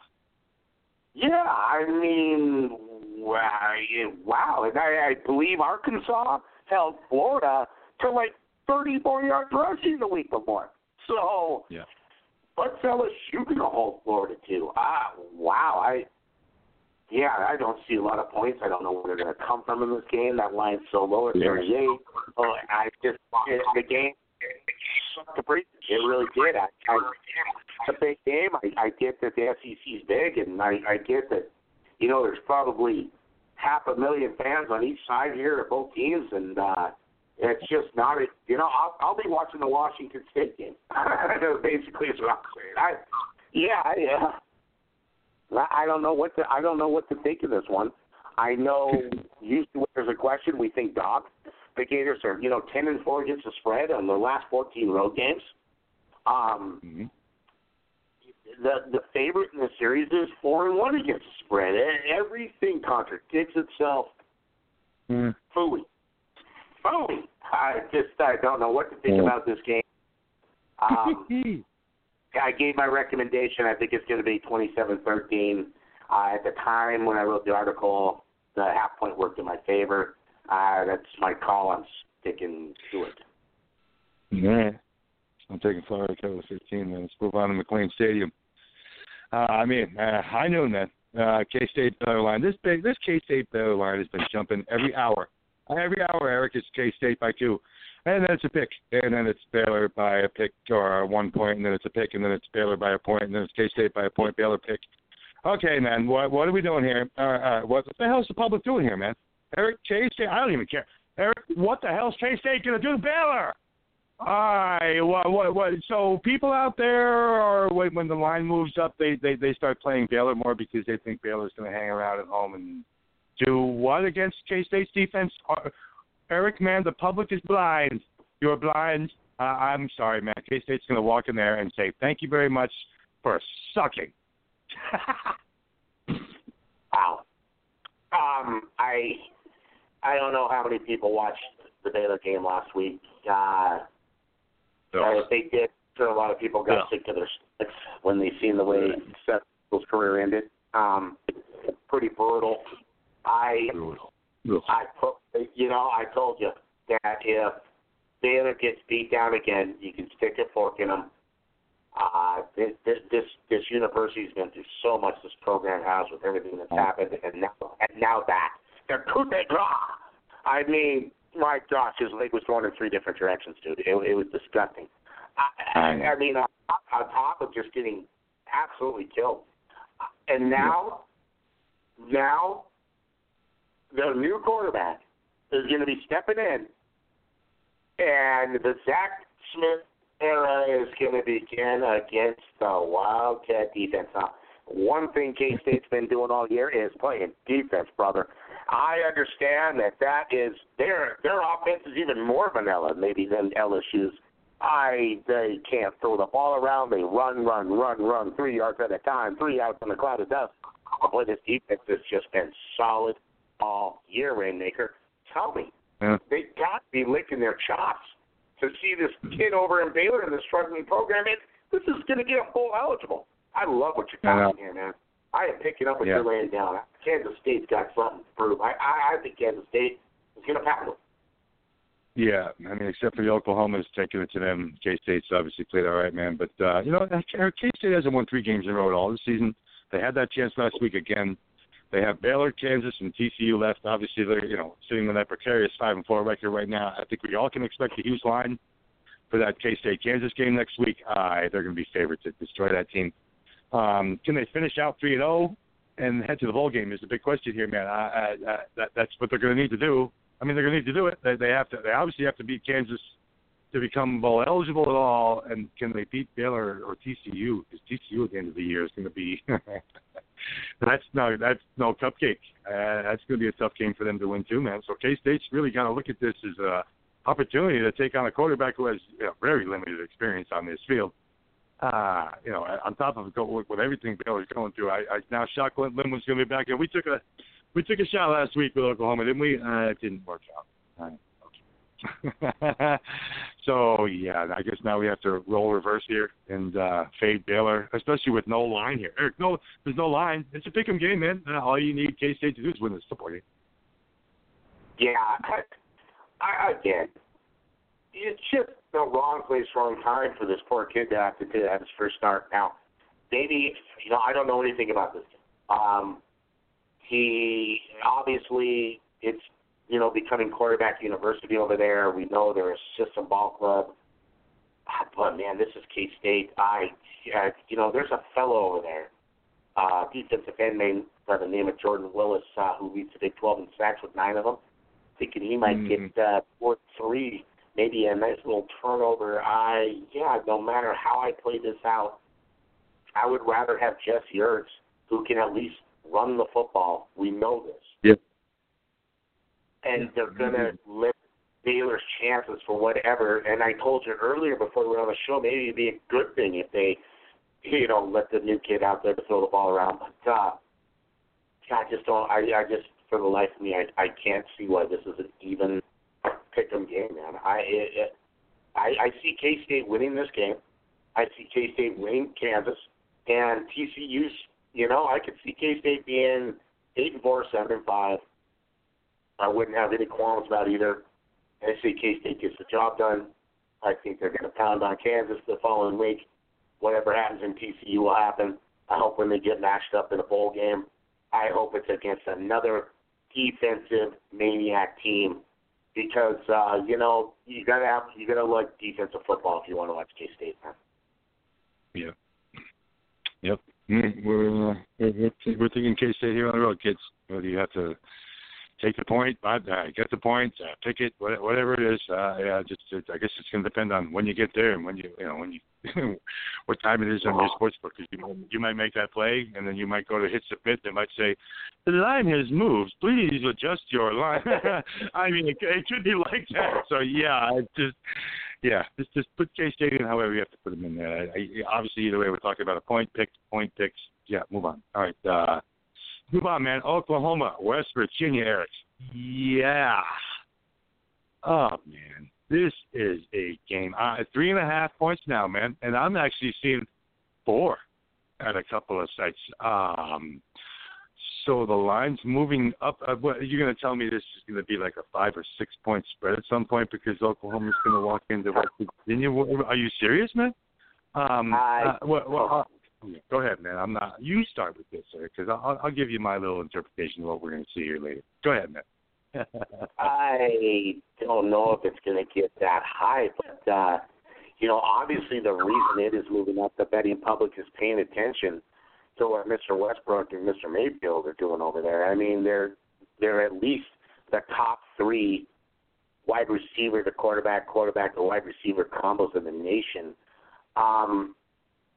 Yeah, I mean, wow. And I, I believe Arkansas held Florida to like 34 yards rushing the week before. So, yeah. But fellas, you can hold Florida too. Ah, wow. I, yeah, I don't see a lot of points. I don't know where they're going to come from in this game. That line's so low at 38. Oh, I just it, the game to breathe. It really did. I, I a big game. I, I get that the SEC's big, and I, I get that you know there's probably half a million fans on each side here of both teams, and uh, it's just not a you know I'll, I'll be watching the Washington State game. Basically, is what I'm saying. I, yeah, yeah. I don't know what to I don't know what to think of this one. I know usually when there's a question, we think dog. The Gators are you know ten and four against the spread on their last fourteen road games. Um, mm-hmm. The the favorite in the series is four and one against the spread. Everything contradicts itself. Mm. Fooey. I just I don't know what to think Yeah. about this game. Um, I gave my recommendation. I think it's going to be 27-13. Uh, at the time when I wrote the article, the half point worked in my favor. Uh, that's my call. I'm sticking to it. Yeah. I'm taking Florida cover 15, man. Let's move on to McLane Stadium. Uh, I mean, uh, I know, man. Uh, K-State Baylor line. This this K-State Baylor line has been jumping every hour. Every hour, Eric, it's K-State by two. And then it's a pick. And then it's Baylor by a pick or one point, and then it's a pick, and then it's Baylor by a point, and then it's K-State by a point, Baylor pick. Okay, man, what what are we doing here? Uh, uh, what the hell is the public doing here, man? Eric K-State, I don't even care. Eric, what the hell's K-State going to do to Baylor? Alright, what, what, what? So people out there are when when the line moves up, they they they start playing Baylor more because they think Baylor's to hang around at home and do what against K State's defense? Uh, Eric, man, the public is blind. You're blind. Uh, I'm sorry, man. K State's going to walk in there and say thank you very much for sucking. Wow. Um, I I don't know how many people watched the Baylor game last week. Uh, uh, if they did, sure a lot of people got Yeah. sick to their stomachs when they seen the way Seth Hill's career ended. Um, pretty brutal. I Brutal. I you know I told you that if Baylor gets beat down again, you can stick a fork in them. Uh, this this this, university's been through so much. This program has with everything that's happened, and now and now that they're coup d'état. I mean, my gosh, his leg was going in three different directions, dude. It, it was disgusting. I, I, I mean, on, on top of just getting absolutely killed, and now, now, the new quarterback is going to be stepping in, and the Zach Smith era is going to begin against the Wildcat defense. Now, one thing K State's been doing all year is playing defense, brother. I understand that that is their their offense is even more vanilla maybe than LSU's. I they can't throw the ball around. They run, run, run, run three yards at a time, three outs on the cloud of dust. Boy, this defense has just been solid all year, Rainmaker. Tell me, Yeah. they got to be licking their chops to see this kid over in Baylor in the struggling program. And this is going to get a full eligible. I love what you're Yeah. talking here, man. I am picking up what Yeah. you're laying down. Kansas State's got something to prove. I I, I think Kansas State is going to pass them. Yeah, I mean, except for the Oklahoma's taking it to them. K State's obviously played all right, man. But uh, you know, K State hasn't won three games in a row at all this season. They had that chance last week again. They have Baylor, Kansas, and TCU left. Obviously, they're you know sitting on that precarious five and four record right now. I think we all can expect a huge line for that K State Kansas game next week. Uh, they're going to be favored to destroy that team. Um, can they finish out three and zero and head to the bowl game? Is the big question here, man. I, I, I, that, that's what they're going to need to do. I mean, they're going to need to do it. They, they have to. They obviously have to beat Kansas to become bowl eligible at all. And can they beat Baylor or TCU? Because TCU at the end of the year is going to be that's no that's no cupcake. Uh, that's going to be a tough game for them to win too, man. So K State's really got to look at this as a opportunity to take on a quarterback who has you know, very limited experience on this field. Uh, you know, on top of with everything Baylor's going through, I, I now shocked Lynn Lynn was going to be back, and we took a we took a shot last week with Oklahoma, didn't we? Uh, it didn't work out. Uh, so yeah, I guess now we have to roll reverse here and uh, fade Baylor, especially with no line here. Eric, no, there's no line. It's a pick'em game, man. Uh, all you need K State to do is win this football game. Yeah, I, I again, it's just the wrong place, wrong time for this poor kid to have to, to have his first start. Now, maybe you know I don't know anything about this. Um, he obviously it's you know becoming quarterback university over there. We know they're a system ball club. but man, this is K State. I, uh, you know, there's a fellow over there, uh, defensive end named by the name of Jordan Willis, uh, who leads the Big 12 in sacks with nine of them. Thinking he might mm-hmm. get uh, four three, maybe a nice little turnover. I, yeah, no matter how I play this out, I would rather have Jesse Ertz, who can at least run the football. We know this. And they're gonna limit Baylor's chances for whatever. And I told you earlier before we were on the show, maybe it'd be a good thing if they, you know, let the new kid out there to throw the ball around. But uh, I just don't. I, I just, for the life of me, I, I can't see why this is an even pick'em game, man. I, it, it, I, I see K State winning this game. I see K State winning Kansas, and TCU's. You know, I could see K State being eight and four, seven and five. I wouldn't have any qualms about either. I see K State gets the job done. I think they're going to pound on Kansas the following week. Whatever happens in TCU will happen. I hope when they get matched up in a bowl game, I hope it's against another defensive maniac team because uh, you know you gotta have you gotta like defensive football if you want to watch K State. Yeah. Yep. Mm, we're, uh, we're we're thinking K State here on the road, kids. Whether you have to take the point, uh, get the point, uh, pick it, whatever it is. Uh, yeah, just I guess it's going to depend on when you get there and when you you know when you what time it is on your sports book. Because you you might make that play and then you might go to hit submit. They might say the line has moved. Please adjust your line. I mean, it, it could be like that. So yeah, it just yeah, just just put K State in however you have to put them in there. I, I, obviously, either way, we're talking about a point pick, point picks. Yeah, move on. All right. Uh, Move on, man. Oklahoma, West Virginia, Eric. Yeah. Oh man, this is a game. Uh, three and a half points now, man, and I'm actually seeing four at a couple of sites. Um, so the line's moving up. Uh, what, you're going to tell me this is going to be like a five or six point spread at some point because Oklahoma's going to walk into West Virginia. Are you serious, man? Um, I, uh, what, what, Go ahead, man. I'm not. You start with this, sir, because I'll, I'll give you my little interpretation of what we're going to see here later. Go ahead, man. I don't know if it's going to get that high, but uh, you know, obviously the reason it is moving up, the betting public is paying attention to what Mr. Westbrook and Mr. Mayfield are doing over there. I mean, they're they're at least the top three wide receiver to quarterback, quarterback to wide receiver combos in the nation. Um,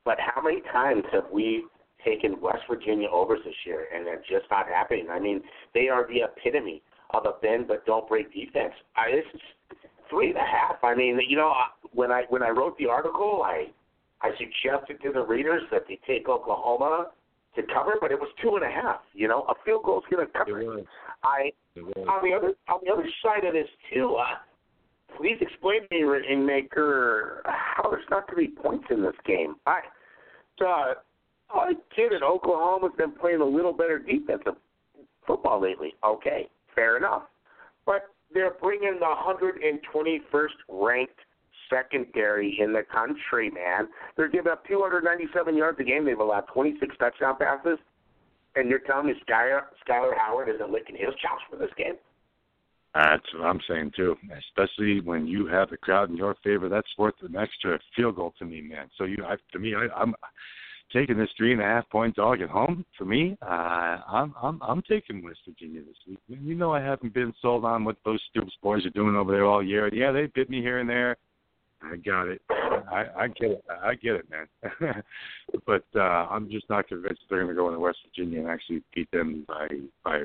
but how many times have we taken West Virginia overs this year and it's just not happening? I mean, they are the epitome of a bend but don't break defense. I this is three and a half. I mean, you know, when I when I wrote the article, I I suggested to the readers that they take Oklahoma to cover, but it was two and a half. You know, a field goal is going to cover. It I on the other on the other side of this too. Uh, please explain to me, Rainmaker, how there's not to be points in this game. I, uh, I get it. Oklahoma's been playing a little better defensive football lately. Okay, fair enough. But they're bringing the 121st ranked secondary in the country, man. They're giving up 297 yards a game. They've allowed 26 touchdown passes. And you're telling me Skyler, Skyler Howard isn't licking his chops for this game? That's what I'm saying too. Especially when you have the crowd in your favor, that's worth an extra field goal to me, man. So you, I, to me, I, I'm taking this three and a half point dog at home. For me, uh, I'm I'm I'm taking West Virginia this week. You know, I haven't been sold on what those stupid boys are doing over there all year. Yeah, they bit me here and there. I got it. I, I get it. I get it, man. but uh, I'm just not convinced they're going to go into West Virginia and actually beat them by by.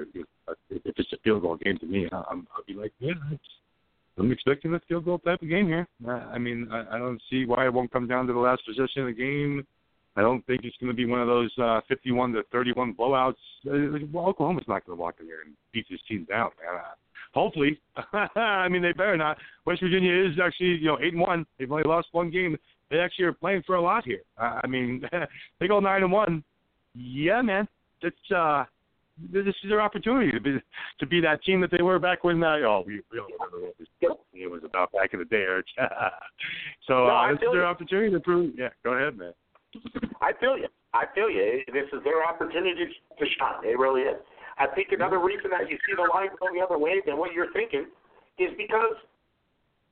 If it's a field goal game to me, I'm, I'll be like, yeah, I'm expecting a field goal type of game here. I mean, I, I don't see why it won't come down to the last possession of the game. I don't think it's going to be one of those uh, 51 to 31 blowouts. Uh, well, Oklahoma's not going to walk in there and beat this team down, man. Hopefully, I mean they better not. West Virginia is actually you know eight and one. They've only lost one game. They actually are playing for a lot here. Uh, I mean, they go nine and one. Yeah, man, that's uh, this is their opportunity to be to be that team that they were back when. Uh, oh, we, we don't remember what this game was about back in the day, Eric. so no, uh, this is their you. opportunity to prove. Yeah, go ahead, man. I feel you. I feel you. This is their opportunity to shine. It really is. I think another reason that you see the line going the other way than what you're thinking is because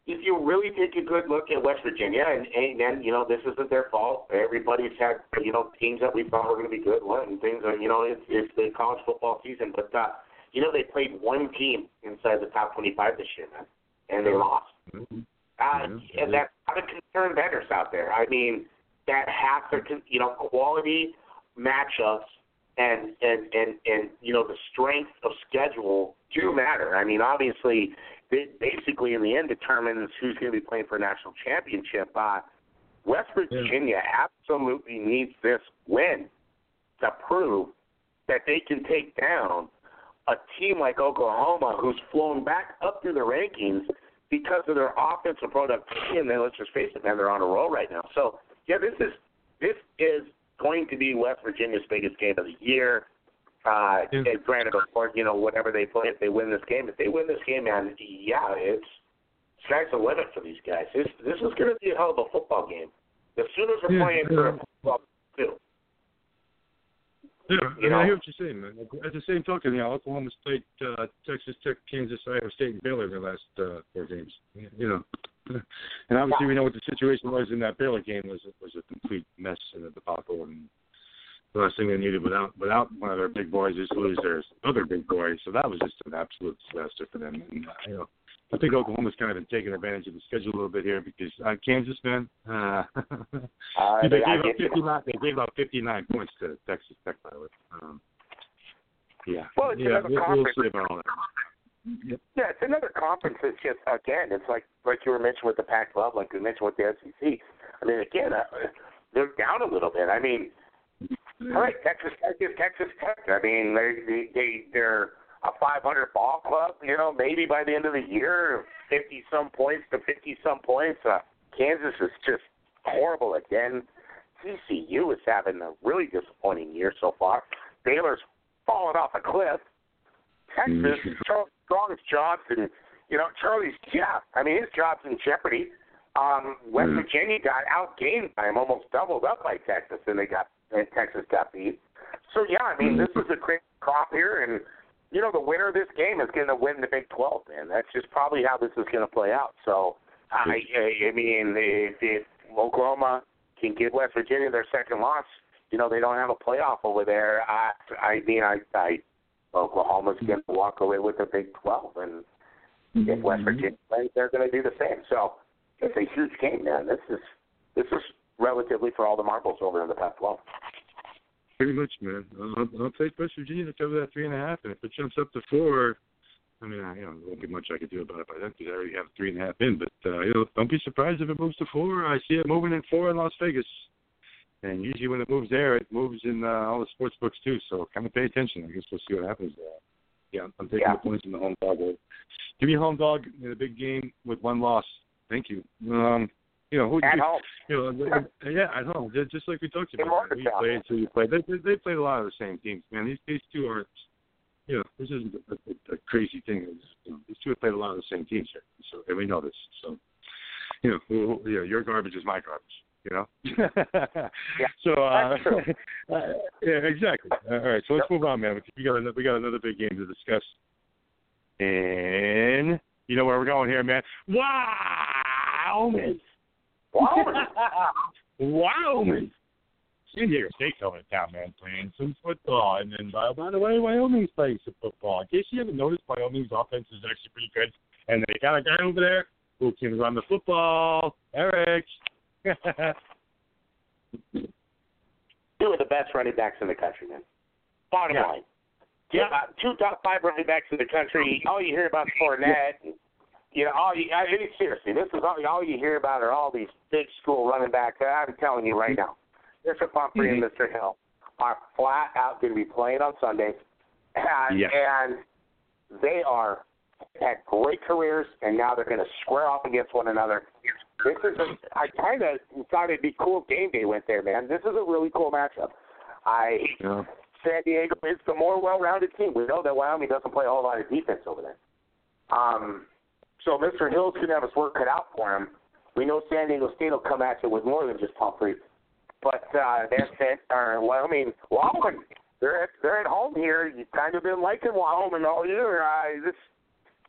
if you really take a good look at West Virginia, and, and then you know this isn't their fault. Everybody's had you know teams that we thought were going to be good, and things are you know it's, it's the college football season, but uh, you know they played one team inside the top 25 this year, man, and they lost. Mm-hmm. Uh, mm-hmm. And that's not a concern bettors out there. I mean, that have their you know quality matchups and and and and you know the strength of schedule do matter. I mean, obviously basically in the end determines who's going to be playing for a national championship. Uh, West Virginia yeah. absolutely needs this win to prove that they can take down a team like Oklahoma, who's flown back up through the rankings because of their offensive productivity. And then let's just face it, man, they're on a roll right now. So yeah, this is this is going to be West Virginia's biggest game of the year. Uh, and granted, of course, you know whatever they play, if they win this game, if they win this game, man, yeah, it's sky's the limit for these guys. This this is going to be a hell of a football game. The Sooners are yeah, playing yeah. for a football too. Yeah, you know? I hear what you're saying, man. At the same token, you know, Oklahoma State, uh, Texas Tech, Kansas, Iowa State, and Baylor in the last uh, four games. You know, and obviously yeah. we know what the situation was in that Baylor game was was a complete mess in the debacle and the last thing they needed without without one of their big boys is to lose their other big boy. So that was just an absolute disaster for them. And, uh, you know, I think Oklahoma's kind of been taking advantage of the schedule a little bit here because uh, Kansas, man, uh, uh, they, gave up 59, they gave up 59 points to Texas Tech, by the way. Um, yeah, well, it's yeah, another we'll, conference. we'll see about all that. Yep. Yeah, it's another conference that's just again, it's like like you were mentioning with the Pac-12, like you mentioned with the SEC. I mean, again, uh, they're down a little bit. I mean, all right, Texas Tech is Texas Tech. I mean, they they, they they're a 500 ball club. You know, maybe by the end of the year, 50 some points to 50 some points. Uh, Kansas is just horrible again. TCU is having a really disappointing year so far. Baylor's fallen off a cliff. Texas, mm-hmm. Charles Strong's Johnson, you know, Charlie's yeah. I mean, his job's in jeopardy. Um, West mm. Virginia got outgained by him, almost doubled up by Texas, and they got and Texas got beat. So yeah, I mean, this is a great crop here, and you know, the winner of this game is going to win the Big 12, man. That's just probably how this is going to play out. So I, I, I mean, if, if Oklahoma can give West Virginia their second loss, you know, they don't have a playoff over there. I, I mean, I, I Oklahoma's going to walk away with the Big 12, and mm-hmm. if West Virginia plays, they're going to do the same. So it's a huge game, man. This is this is relatively for all the marbles over in the Pac-12. Pretty much, man. I'll, I'll take West Virginia to cover that three and a half, and if it jumps up to four, I mean, I, you know, there won't be much I can do about it by then because I already have three and a half in. But uh, you know, don't be surprised if it moves to four. I see it moving in four in Las Vegas, and usually when it moves there, it moves in uh, all the sports books too. So kind of pay attention. I guess we'll see what happens there. Yeah, I'm taking yeah. the points in the home dog. Give me a home dog in a big game with one loss. Thank you. Um, you know, who, at you, home. You know, yeah, at home. Just like we talked about. You play until you play. They, they they played a lot of the same teams, man. These these two are, you know, this isn't a, a, a crazy thing. It's, you know, these two have played a lot of the same teams here, so and we know this. So, you know, who, you know, your garbage is my garbage. You know. yeah. So, uh, uh, yeah, exactly. All right, so let's yep. move on, man. We got another, we got another big game to discuss, and you know where we're going here, man. Wow, man. Wyoming. Wyoming. San Diego State coming to town, man, playing some football. And then, uh, by the way, Wyoming's playing some football. In case you haven't noticed, Wyoming's offense is actually pretty good. And they got a guy over there who can run the football. Eric. Two of the best running backs in the country, man. Bottom yeah. line. Yeah. Uh, two top five running backs in the country. All you hear about Fournette and you know, all you, I mean, seriously, this is all, all you hear about are all these big school running backs. I'm telling you right now, Mr. Pumphrey mm-hmm. and Mr. Hill are flat out going to be playing on Sunday. and, yes. and they are had great careers, and now they're going to square off against one another. This is a, I kind of thought it'd be cool if game day went there, man. This is a really cool matchup. I yeah. San Diego is the more well-rounded team. We know that Wyoming doesn't play a whole lot of defense over there. Um, so Mr. Hill's going to have his work cut out for him. We know San Diego State will come at you with more than just Pumphrey. But uh, that's it. Or, well, I mean, Wyoming, they're at, they're at home here. You've kind of been liking Wyoming all year. Uh, this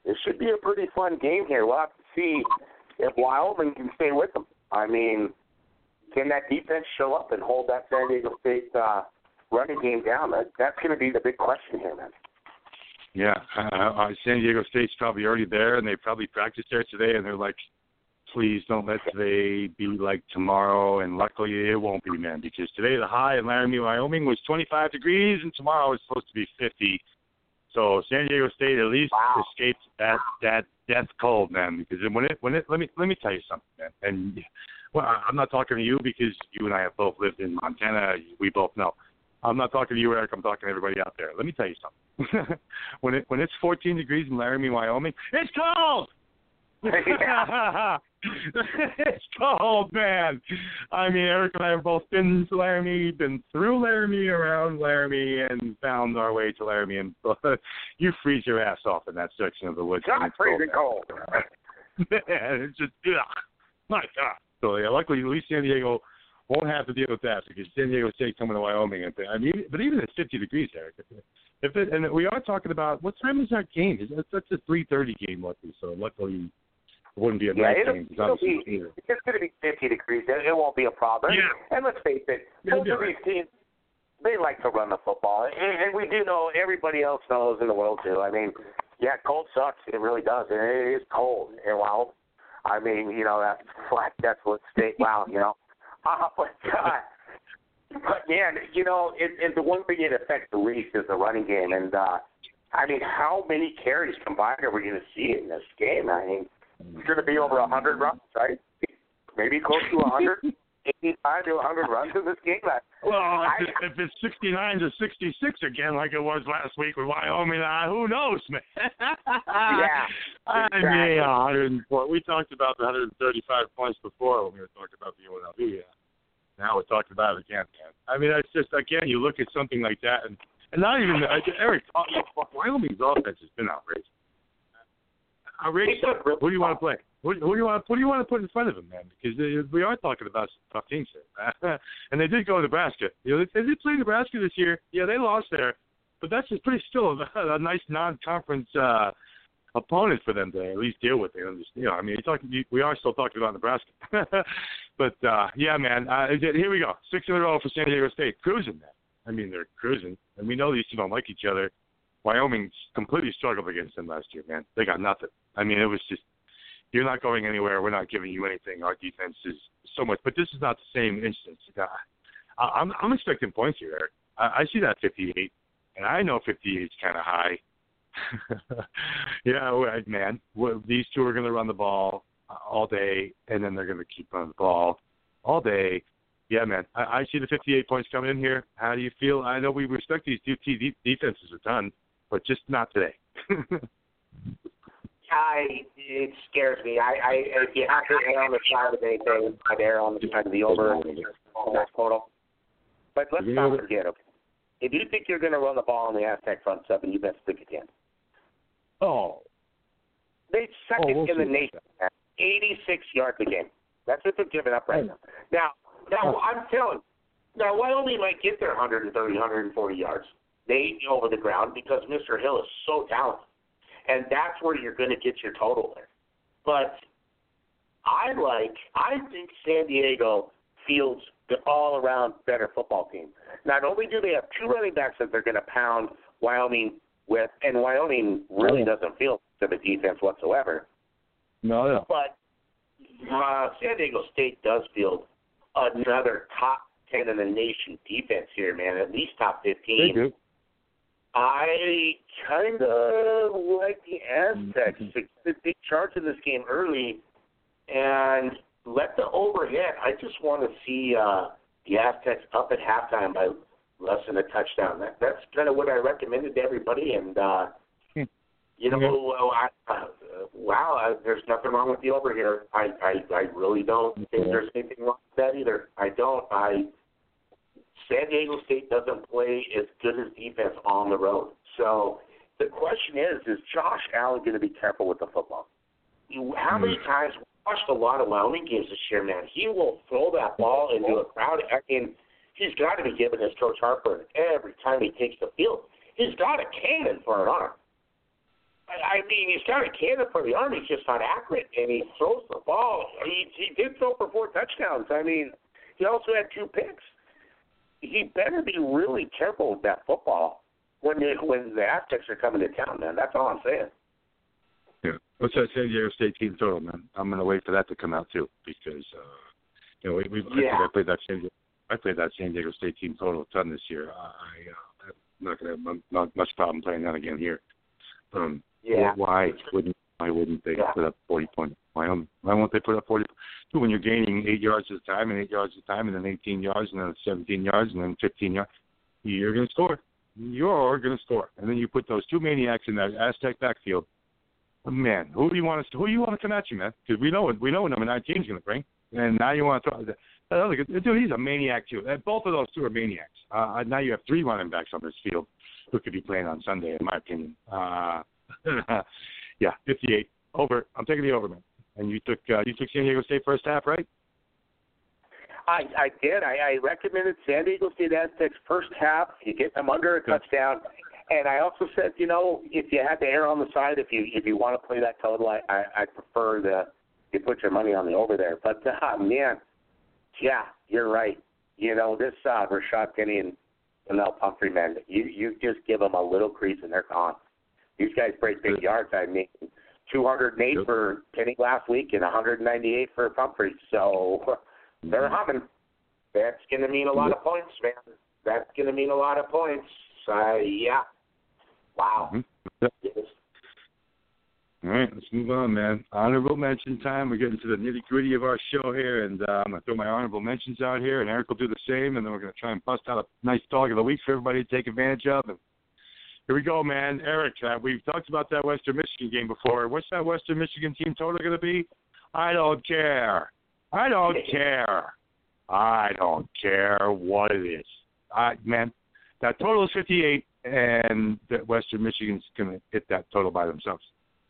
this should be a pretty fun game here. We'll have to see if Wyoming can stay with them. I mean, can that defense show up and hold that San Diego State uh, running game down? That, that's going to be the big question here, man. Yeah, uh, San Diego State's probably already there, and they probably practiced there today, and they're like, please don't let today be like tomorrow. And luckily, it won't be, man, because today the high in Laramie, Wyoming was 25 degrees, and tomorrow is supposed to be 50. So San Diego State at least wow. escaped that that death cold, man. Because when it when it let me let me tell you something, man. And well, I'm not talking to you because you and I have both lived in Montana. We both know. I'm not talking to you, Eric. I'm talking to everybody out there. Let me tell you something. when it when it's 14 degrees in Laramie, Wyoming, it's cold. it's cold, man. I mean, Eric and I have both been to Laramie, been through Laramie, around Laramie, and found our way to Laramie. And you freeze your ass off in that section of the woods. God, it's freezing cold. cold. man, it's just, ugh. my God. So yeah, luckily, at least San Diego won't have to deal with that because San Diego State coming to Wyoming. And I mean, but even at 50 degrees, Eric. If it, and we are talking about what time is that game? Is that, that's a 3:30 game, luckily. So luckily it wouldn't be a yeah, night it'll, game. It'll be, it's going to be 50 degrees. It, it won't be a problem. Yeah. And let's face it, both of these teams, they like to run the football. And, and we do know, everybody else knows in the world too. I mean, yeah, cold sucks. It really does. And it is cold. And wow, I mean, you know, that flat, that's what state, wow, you know. Uh, but, uh, but yeah, you know, it, it, the one thing it affects the least is the running game. And, uh, I mean, how many carries combined are we going to see in this game? I mean, it's going to be over a 100 runs, right? Maybe close to a 100, 85 to a 100 runs in this game. I, well, I, if, if it's 69 to 66 again, like it was last week with Wyoming, uh, who knows, man? yeah. I exactly. mean, 104. We talked about the 135 points before when we were talking about the UNLV. Yeah. Now we're talking about it again, man. I mean, it's just again, you look at something like that, and and not even uh, Eric. Wyoming's offense has been outrageous outrageous. Who do you want to play? Who, who do you want? Who do you want to put in front of him, man? Because we are talking about tough teams here. and they did go to Nebraska. You know, they, they did play Nebraska this year. Yeah, they lost there, but that's just pretty still a, a nice non-conference uh, opponent for them to at least deal with. You know, I mean, talking, we are still talking about Nebraska. but uh, yeah, man. Uh, here we go. Six in a row for San Diego State, cruising. Man. I mean, they're cruising, and we know these two don't like each other. Wyoming completely struggled against them last year, man. They got nothing. I mean, it was just you're not going anywhere. We're not giving you anything. Our defense is so much, but this is not the same instance. Uh, I'm I'm expecting points here. Eric. I, I see that 58, and I know 58 is kind of high. yeah, man. These two are going to run the ball uh, all day, and then they're going to keep running the ball all day. Yeah, man. I, I see the 58 points coming in here. How do you feel? I know we respect these two defenses a ton but just not today. I it scares me. I, I if you have to err on the side of anything, I'd err on the side of the over that total. But let's not forget, okay. If you think you're going to run the ball on the Aztec front seven, you best stick again. Oh. They second oh, we'll in the nation at 86 yards a game. That's what they're giving up right now. Now, now I'm telling. Now Wyoming might get their 130, 140 yards they go over the ground because Mr. Hill is so talented, and that's where you're going to get your total there. But I like, I think San Diego fields the all-around better football team. Not only do they have two running backs that they're going to pound Wyoming with, and Wyoming really doesn't feel to the defense whatsoever. No, no. But uh, San Diego State does field another top ten in the nation defense here, man. At least top fifteen. They do. I kind of like the Aztecs to get a big charge in this game early and let the overhead. I just want to see uh, the Aztecs up at halftime by less than a touchdown. That, that's kind of what I recommended to everybody. And, uh, hmm. you know, well, I, uh, wow, I, there's nothing wrong with the over here. I, I, I really don't think there's anything wrong with that either. I don't. I San Diego State doesn't play as good as defense on the road. So the question is, is Josh Allen going to be careful with the football? How many hmm. times we watched a lot of Wyoming games this year, man? He will throw that ball into a crowd. I mean, he's got to be giving his coach Harper every time he takes the field. He's got a cannon for an arm. I mean, he's got a cannon for the arm. He's just not accurate, and he throws the ball. He he did throw for four touchdowns. I mean, he also had two picks. He better be really careful with that football when the when the Aztecs are coming to town, man. That's all I'm saying. Yeah. What's that San Diego State team total, man? I'm gonna wait for that to come out too, because uh, you know we, we yeah. I played that San Diego, I played that San Diego State team total a ton this year. I, uh, I'm not gonna have m- not much problem playing that again here. Um, yeah. Why wouldn't why wouldn't they yeah. put up 40 points? Why don't why won't they put up 40? Dude, When you're gaining eight yards at a time and eight yards at a time and then 18 yards and then 17 yards and then 15 yards, you're gonna score. You're gonna score, and then you put those two maniacs in that Aztec backfield. Man, who do you want to who do you want to come at you, man? Because we know what we know what number 19 is gonna bring, and now you want to throw. That other dude, he's a maniac too. Both of those two are maniacs. Uh, now you have three running backs on this field who could be playing on Sunday, in my opinion. Uh, yeah, 58 over. I'm taking the over, man. And you took uh, you took San Diego State first half, right? I I did. I, I recommended San Diego State Aztecs first half. You get them under a touchdown. And I also said, you know, if you had to err on the side, if you if you want to play that total, I I, I prefer the you put your money on the over there. But uh, man, yeah, you're right. You know, this uh, Rashad Penny and Mel Pumphrey, man, you you just give them a little crease and they're gone. These guys break big yards. I mean, 208 yep. for Penny last week and 198 for Pumphrey. So they're humming. That's going to mean a lot of points, man. That's going to mean a lot of points. Uh, yeah. Wow. Mm-hmm. Yep. All right, let's move on, man. Honorable mention time. We're getting to the nitty gritty of our show here, and uh, I'm gonna throw my honorable mentions out here, and Eric will do the same, and then we're gonna try and bust out a nice dog of the week for everybody to take advantage of. And here we go, man. Eric, uh, we've talked about that Western Michigan game before. What's that Western Michigan team total going to be? I don't care. I don't care. I don't care what it is. I man, that total is 58, and that Western Michigan's going to hit that total by themselves.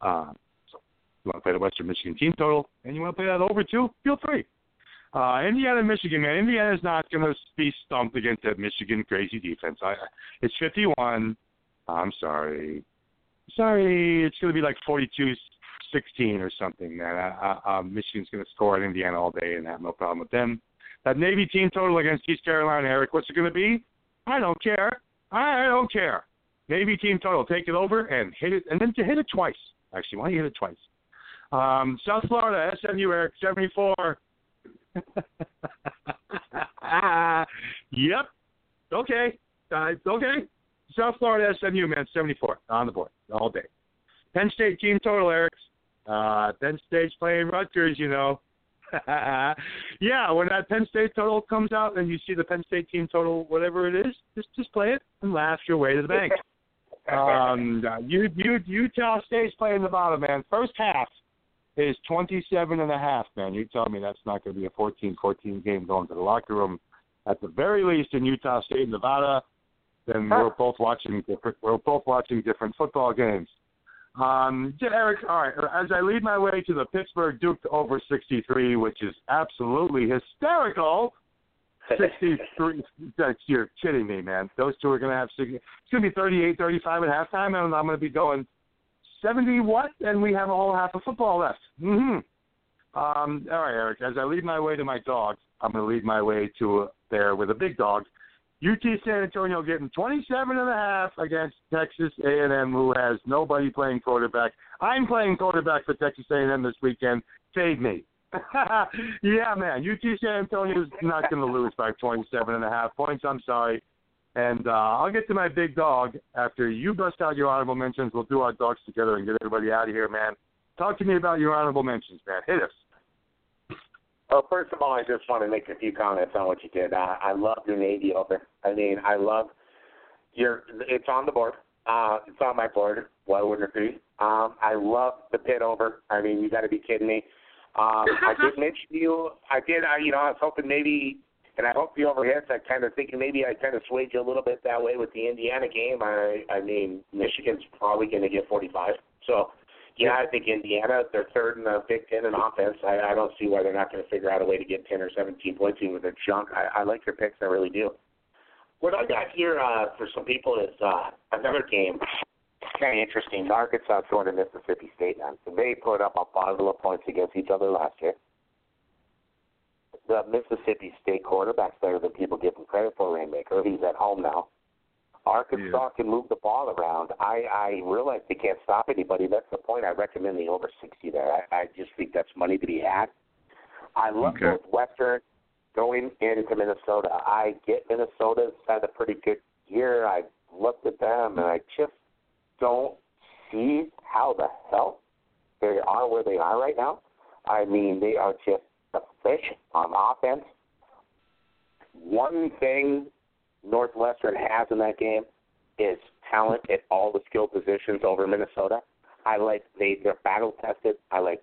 Uh, so you want to play the Western Michigan team total, and you want to play that over too? Feel free. Uh, Indiana, Michigan, man. Indiana's not going to be stumped against that Michigan crazy defense. I, it's 51. I'm sorry. Sorry, it's going to be like 42 16 or something, man. Uh, uh, Michigan's going to score at Indiana all day and have no problem with them. That Navy team total against East Carolina, Eric, what's it going to be? I don't care. I don't care. Navy team total, take it over and hit it, and then to hit it twice. Actually, why don't you hit it twice? Um, South Florida, SMU, Eric, 74. yep. Okay. Uh, okay. South Florida SMU, man, 74 on the board all day. Penn State team total, Eric. Uh, Penn State's playing Rutgers, you know. yeah, when that Penn State total comes out and you see the Penn State team total, whatever it is, just just play it and laugh your way to the bank. um, you, you, Utah State's playing the bottom, man. First half is 27 and a half, man. You tell me that's not going to be a 14-14 game going to the locker room at the very least in Utah State, Nevada then we're both watching different. We're both watching different football games. Um, Eric, all right. As I lead my way to the Pittsburgh Duke over 63, which is absolutely hysterical. 63. you're kidding me, man. Those two are going to have. It's going to be 38, 35 at halftime, and I'm going to be going 70 what? And we have a whole half of football left. Mm-hmm. Um, all right, Eric. As I lead my way to my dog, I'm going to lead my way to uh, there with a big dog UT San Antonio getting 27 and a half against Texas A&M, who has nobody playing quarterback. I'm playing quarterback for Texas A&M this weekend. Save me. yeah, man. UT San Antonio is not going to lose by 27 and a half points. I'm sorry. And uh, I'll get to my big dog after you bust out your honorable mentions. We'll do our dogs together and get everybody out of here, man. Talk to me about your honorable mentions, man. Hit us. Well, first of all, I just want to make a few comments on what you did. I, I love your Navy over. I mean, I love your. It's on the board. Uh, it's on my board. Why wouldn't it be? Um, I love the Pitt over. I mean, you got to be kidding me. Um, I did mention you. I did. I, you know, I was hoping maybe, and I hope the overhits. I kind of thinking maybe I kind of swayed you a little bit that way with the Indiana game. I, I mean, Michigan's probably going to get 45. So yeah, I think Indiana, they're third in the Big Ten in offense. I, I don't see why they're not going to figure out a way to get 10 or 17 points even with their junk. I, I like their picks, I really do. What I got here uh, for some people is uh, another game kind of interesting. Arkansas joined Mississippi State now. So they put up a bundle of points against each other last year. The Mississippi State quarterback's better than people give him credit for, Rainmaker. He's at home now. Arkansas yeah. can move the ball around. I, I realize they can't stop anybody. That's the point. I recommend the over 60 there. I, I just think that's money to be had. I love okay. Northwestern going into Minnesota. I get Minnesota's had a pretty good year. I looked at them and I just don't see how the hell they are where they are right now. I mean, they are just the fish on offense. One thing Northwestern has in that game is talent at all the skill positions over Minnesota. I like they they're battle tested. I like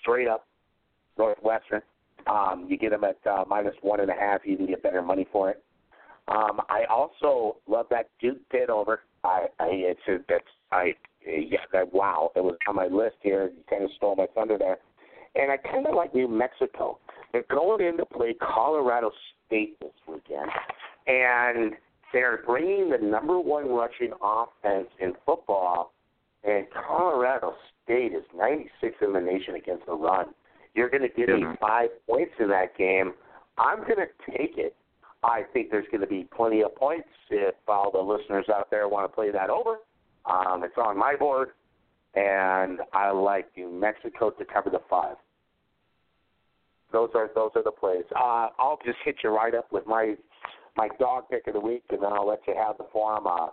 straight up Northwestern. Um, you get them at uh, minus one and a half. You can get better money for it. Um, I also love that Duke Pitt over. I, I it's a, that's I yeah that wow it was on my list here. You kind of stole my thunder there, and I kind of like New Mexico. They're going in to play Colorado State this weekend, and they're bringing the number one rushing offense in football, and Colorado State is 96 in the nation against the run. You're going to give yeah. me five points in that game. I'm going to take it. I think there's going to be plenty of points if all the listeners out there want to play that over. Um, it's on my board, and I like New Mexico to cover the five. Those are those are the plays. Uh, I'll just hit you right up with my my dog pick of the week, and then I'll let you have the form. Uh,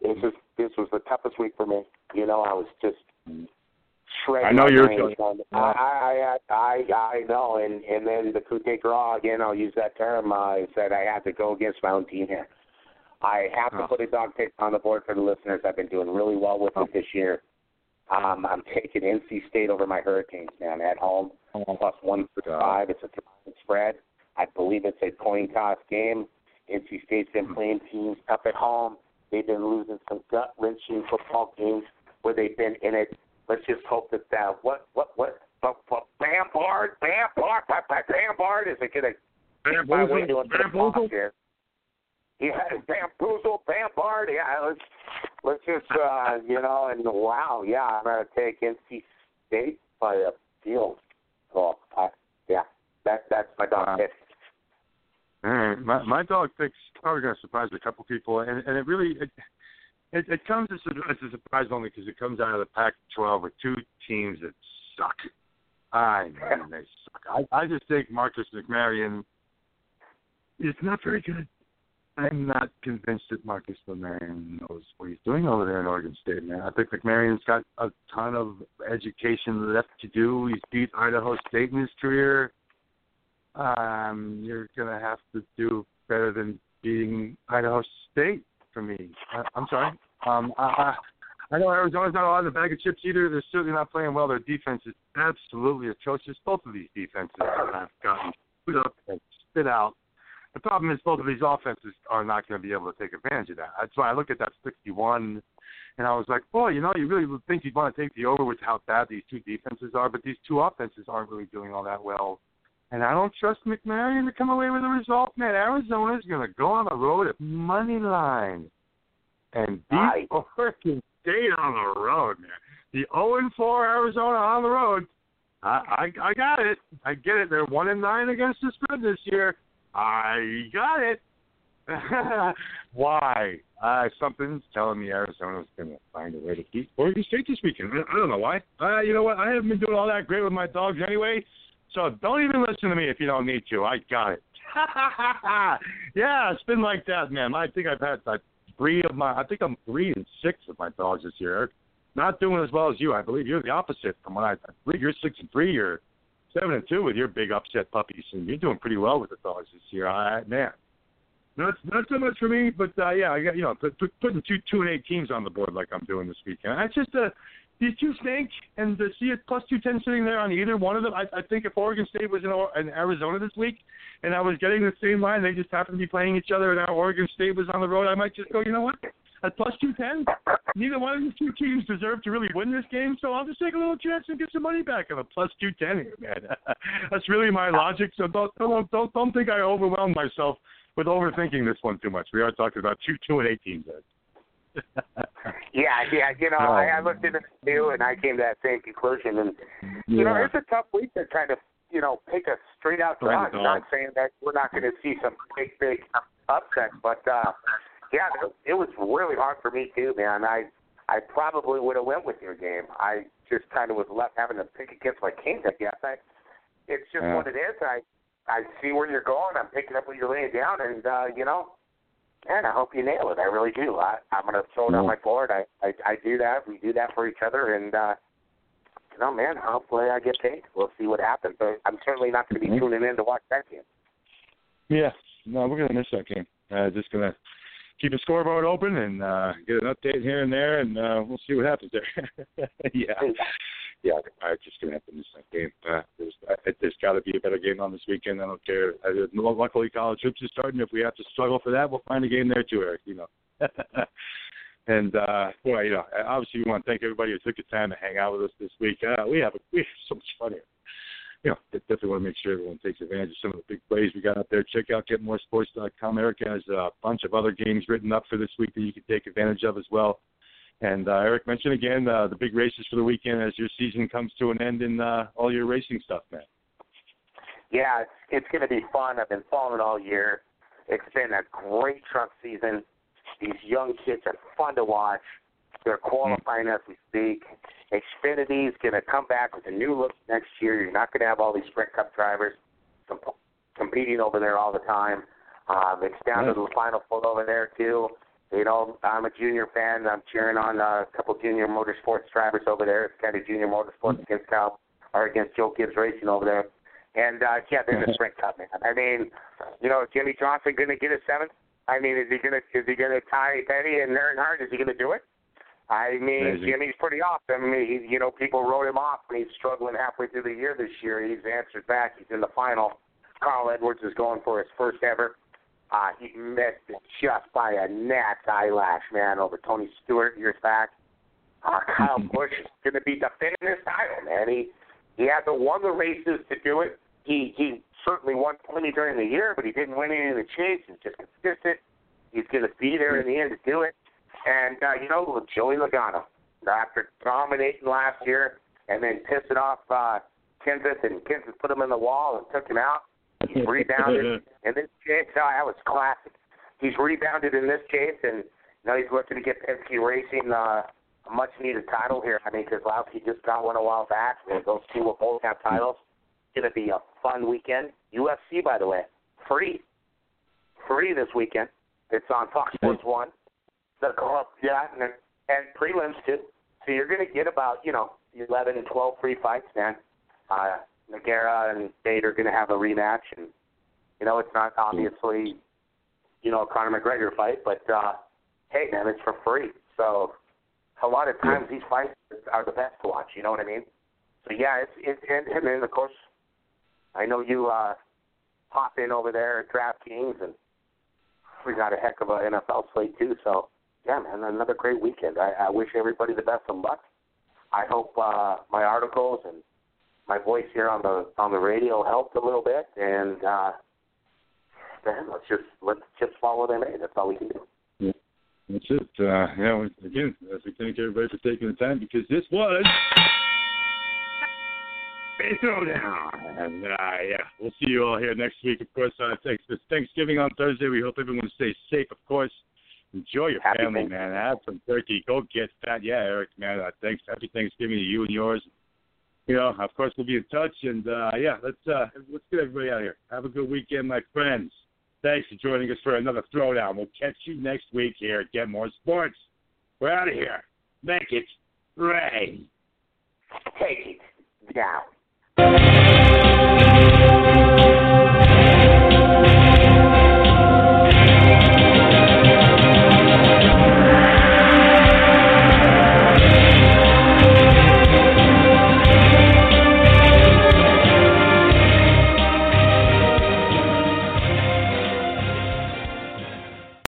this is this was the toughest week for me. You know, I was just shredding. I know you're. I, I I I I know, and and then the coup de grace again. I'll use that term. I uh, said I had to go against my own team here. I have to oh. put a dog pick on the board for the listeners. I've been doing really well with it this year. Um, I'm taking NC State over my Hurricanes, man, at home, oh. plus one for five. It's a three spread. I believe it's a coin toss game. NC State's been playing teams up at home. They've been losing some gut wrenching football games where they've been in it. Let's just hope that that what what what but, but Bambard Bambard Bambard is it gonna Bamboozle Bamboozle yeah, bamboozle, Bambard. Yeah, let's let's just uh, you know, and wow, yeah, I'm gonna take NC State by a field. Oh, I, yeah, that that's my dog uh, pick. All right, my my dog pick's probably gonna surprise a couple people, and and it really it it, it comes as a, as a surprise only because it comes out of the Pac-12 with two teams that suck. I know they suck. I I just think Marcus McMaryion is not very good. I'm not convinced that Marcus McMaryion knows what he's doing over there in Oregon State, man. I think McMaryion's got a ton of education left to do. He's beat Idaho State in his career. Um, you're gonna have to do better than beating Idaho State for me. I, I'm sorry. Um, I, I, I know Arizona's not a lot of the bag of chips either. They're certainly not playing well. Their defense is absolutely atrocious. Both of these defenses have gotten put up and spit out the problem is both of these offenses are not going to be able to take advantage of that. That's why I look at that 61, and I was like, boy, you know, you really think you'd want to take the over with how bad these two defenses are, but these two offenses aren't really doing all that well. And I don't trust McMaryion to come away with a result, man. Arizona's going to go on the road at money line and beat right. Oregon State on the road, man. The 0 4 Arizona on the road. I, I I got it. I get it. They're one and nine against the spread this year. I got it. Why? Uh, something's telling me Arizona's going to find a way to beat Oregon State this weekend. I don't know why. Uh, you know what? I haven't been doing all that great with my dogs anyway, so don't even listen to me if you don't need to. I got it. yeah, it's been like that, man. I think I've had like three of my. I think I'm three and six of my dogs this year. Not doing as well as you. I believe you're the opposite from what I, I believe. You're six and three. You're seven and two with your big upset puppies, and you're doing pretty well with the dogs this year. I man, not not so much for me, but uh, yeah, I got you know put, put, putting two two and eight teams on the board like I'm doing this weekend. It's just uh, these two stink, and to see it plus two ten sitting there on either one of them, I, I think if Oregon State was in, in Arizona this week, and I was getting the same line, they just happened to be playing each other, and now Oregon State was on the road, I might just go, you know what? at plus 210. Neither one of these two teams deserve to really win this game, so I'll just take a little chance and get some money back on a plus 210 here, man. That's really my logic. So don't don't don't don't think I overwhelmed myself with overthinking this one too much. We are talking about two two and eight teams. yeah, yeah. You know, oh. I, I looked at it too, and I came to that same conclusion. And you know, it's a tough week to kind of you know pick a straight out draw. I'm not saying that we're not going to see some big, big upsets, but uh yeah, it was really hard for me too, man. I I probably would have went with your game. I just kind of was left having to pick against my kings. I guess I, it's just yeah. what it is. I I see where you're going. I'm picking up what you're laying down, and uh, you know, and I hope you nail it. I really do. I, I'm going to throw it on my board. I, I I do that. We do that for each other, and uh, you know, man, hopefully I get paid. We'll see what happens. But I'm certainly not going to be mm-hmm. tuning in to watch that game. Yeah, no, we're going to miss that game. Uh, just going to keep the scoreboard open and uh, get an update here and there, and uh, we'll see what happens there. yeah, yeah, I'm just gonna have to miss that game. Uh, there's, uh, there's got to be a better game on this weekend. I don't care. Uh, luckily, college hoops is starting. If we have to struggle for that, we'll find a game there too, Erik. You know. and uh, boy, you know, obviously, we want to thank everybody who took the time to hang out with us this week. Uh, we have a, we have so much fun here you know, definitely want to make sure everyone takes advantage of some of the big plays we got out there. Check out GetMoreSports.com. Erik has a bunch of other games written up for this week that you can take advantage of as well. And uh, Erik mentioned again uh, the big races for the weekend as your season comes to an end in uh, all your racing stuff, man. Yeah, it's, it's going to be fun. I've been following all year. It's been a great truck season. These young kids are fun to watch. They're qualifying mm. as we speak. Xfinity is going to come back with a new look next year. You're not going to have all these Sprint Cup drivers comp- competing over there all the time. Um, it's down to the final four over there too. You know, I'm a junior fan. I'm cheering on a couple junior motorsports drivers over there. It's kind of junior motorsports mm-hmm. against Cal or against Joe Gibbs Racing over there. And uh, yeah, they're in the Sprint Cup, man. I mean, you know, is Jimmie Johnson going to get a seventh? I mean, is he going to is he going to tie Petty and Earnhardt? Is he going to do it? I mean, Amazing. Jimmie's pretty awesome. I mean, he, you know, people wrote him off when he's struggling halfway through the year this year. He's answered back. He's in the final. Carl Edwards is going for his first ever. Uh, he missed it just by a gnat's eyelash, man, over Tony Stewart years back. Uh, Kyle Busch is going to be defending his title, man. He he hasn't won the races to do it. He he certainly won plenty during the year, but he didn't win any in the chase. He's just consistent. He's going to be there in the end to do it. And uh, you know, Joey Logano, after dominating last year and then pissing off uh, Kenseth, and Kenseth put him in the wall and took him out. He's rebounded in this chase. Oh, that was classic. He's rebounded in this chase, and now he's looking to get Penske Racing uh, a much-needed title here. I mean, Keselowski just got one a while back. Those two will both have titles. It's going to be a fun weekend. UFC, by the way, free, free this weekend. It's on Fox Sports One that go up, yeah, and and prelims too. So you're going to get about you know 11 and 12 free fights, man. Uh, Nogueira and Bader are going to have a rematch, and you know it's not obviously you know a Conor McGregor fight, but uh, hey, man, it's for free. So a lot of times these fights are the best to watch. You know what I mean? So yeah, it's it's and, and then of course I know you uh, hop in over there at DraftKings, and we got a heck of a NFL slate too. So yeah, man, another great weekend. I, I wish everybody the best of luck. I hope uh, my articles and my voice here on the on the radio helped a little bit, and uh, man, let's just let's just follow them in. That's all we can do. Yeah, that's it. Uh, yeah, again, we thank everybody for taking the time because this was Throwdown. And uh, yeah, we'll see you all here next week. Of course, uh, thanks. It's Thanksgiving on Thursday. We hope everyone stays safe. Of course. Enjoy your Happy family, man. Have some turkey. Go get fat. Yeah, Erik, man. Uh, thanks. Happy Thanksgiving to you and yours. You know, of course, we'll be in touch. And uh, yeah, let's uh, let's get everybody out of here. Have a good weekend, my friends. Thanks for joining us for another throwdown. We'll catch you next week here at Get More Sports. We're out of here. Make it rain. Take it down.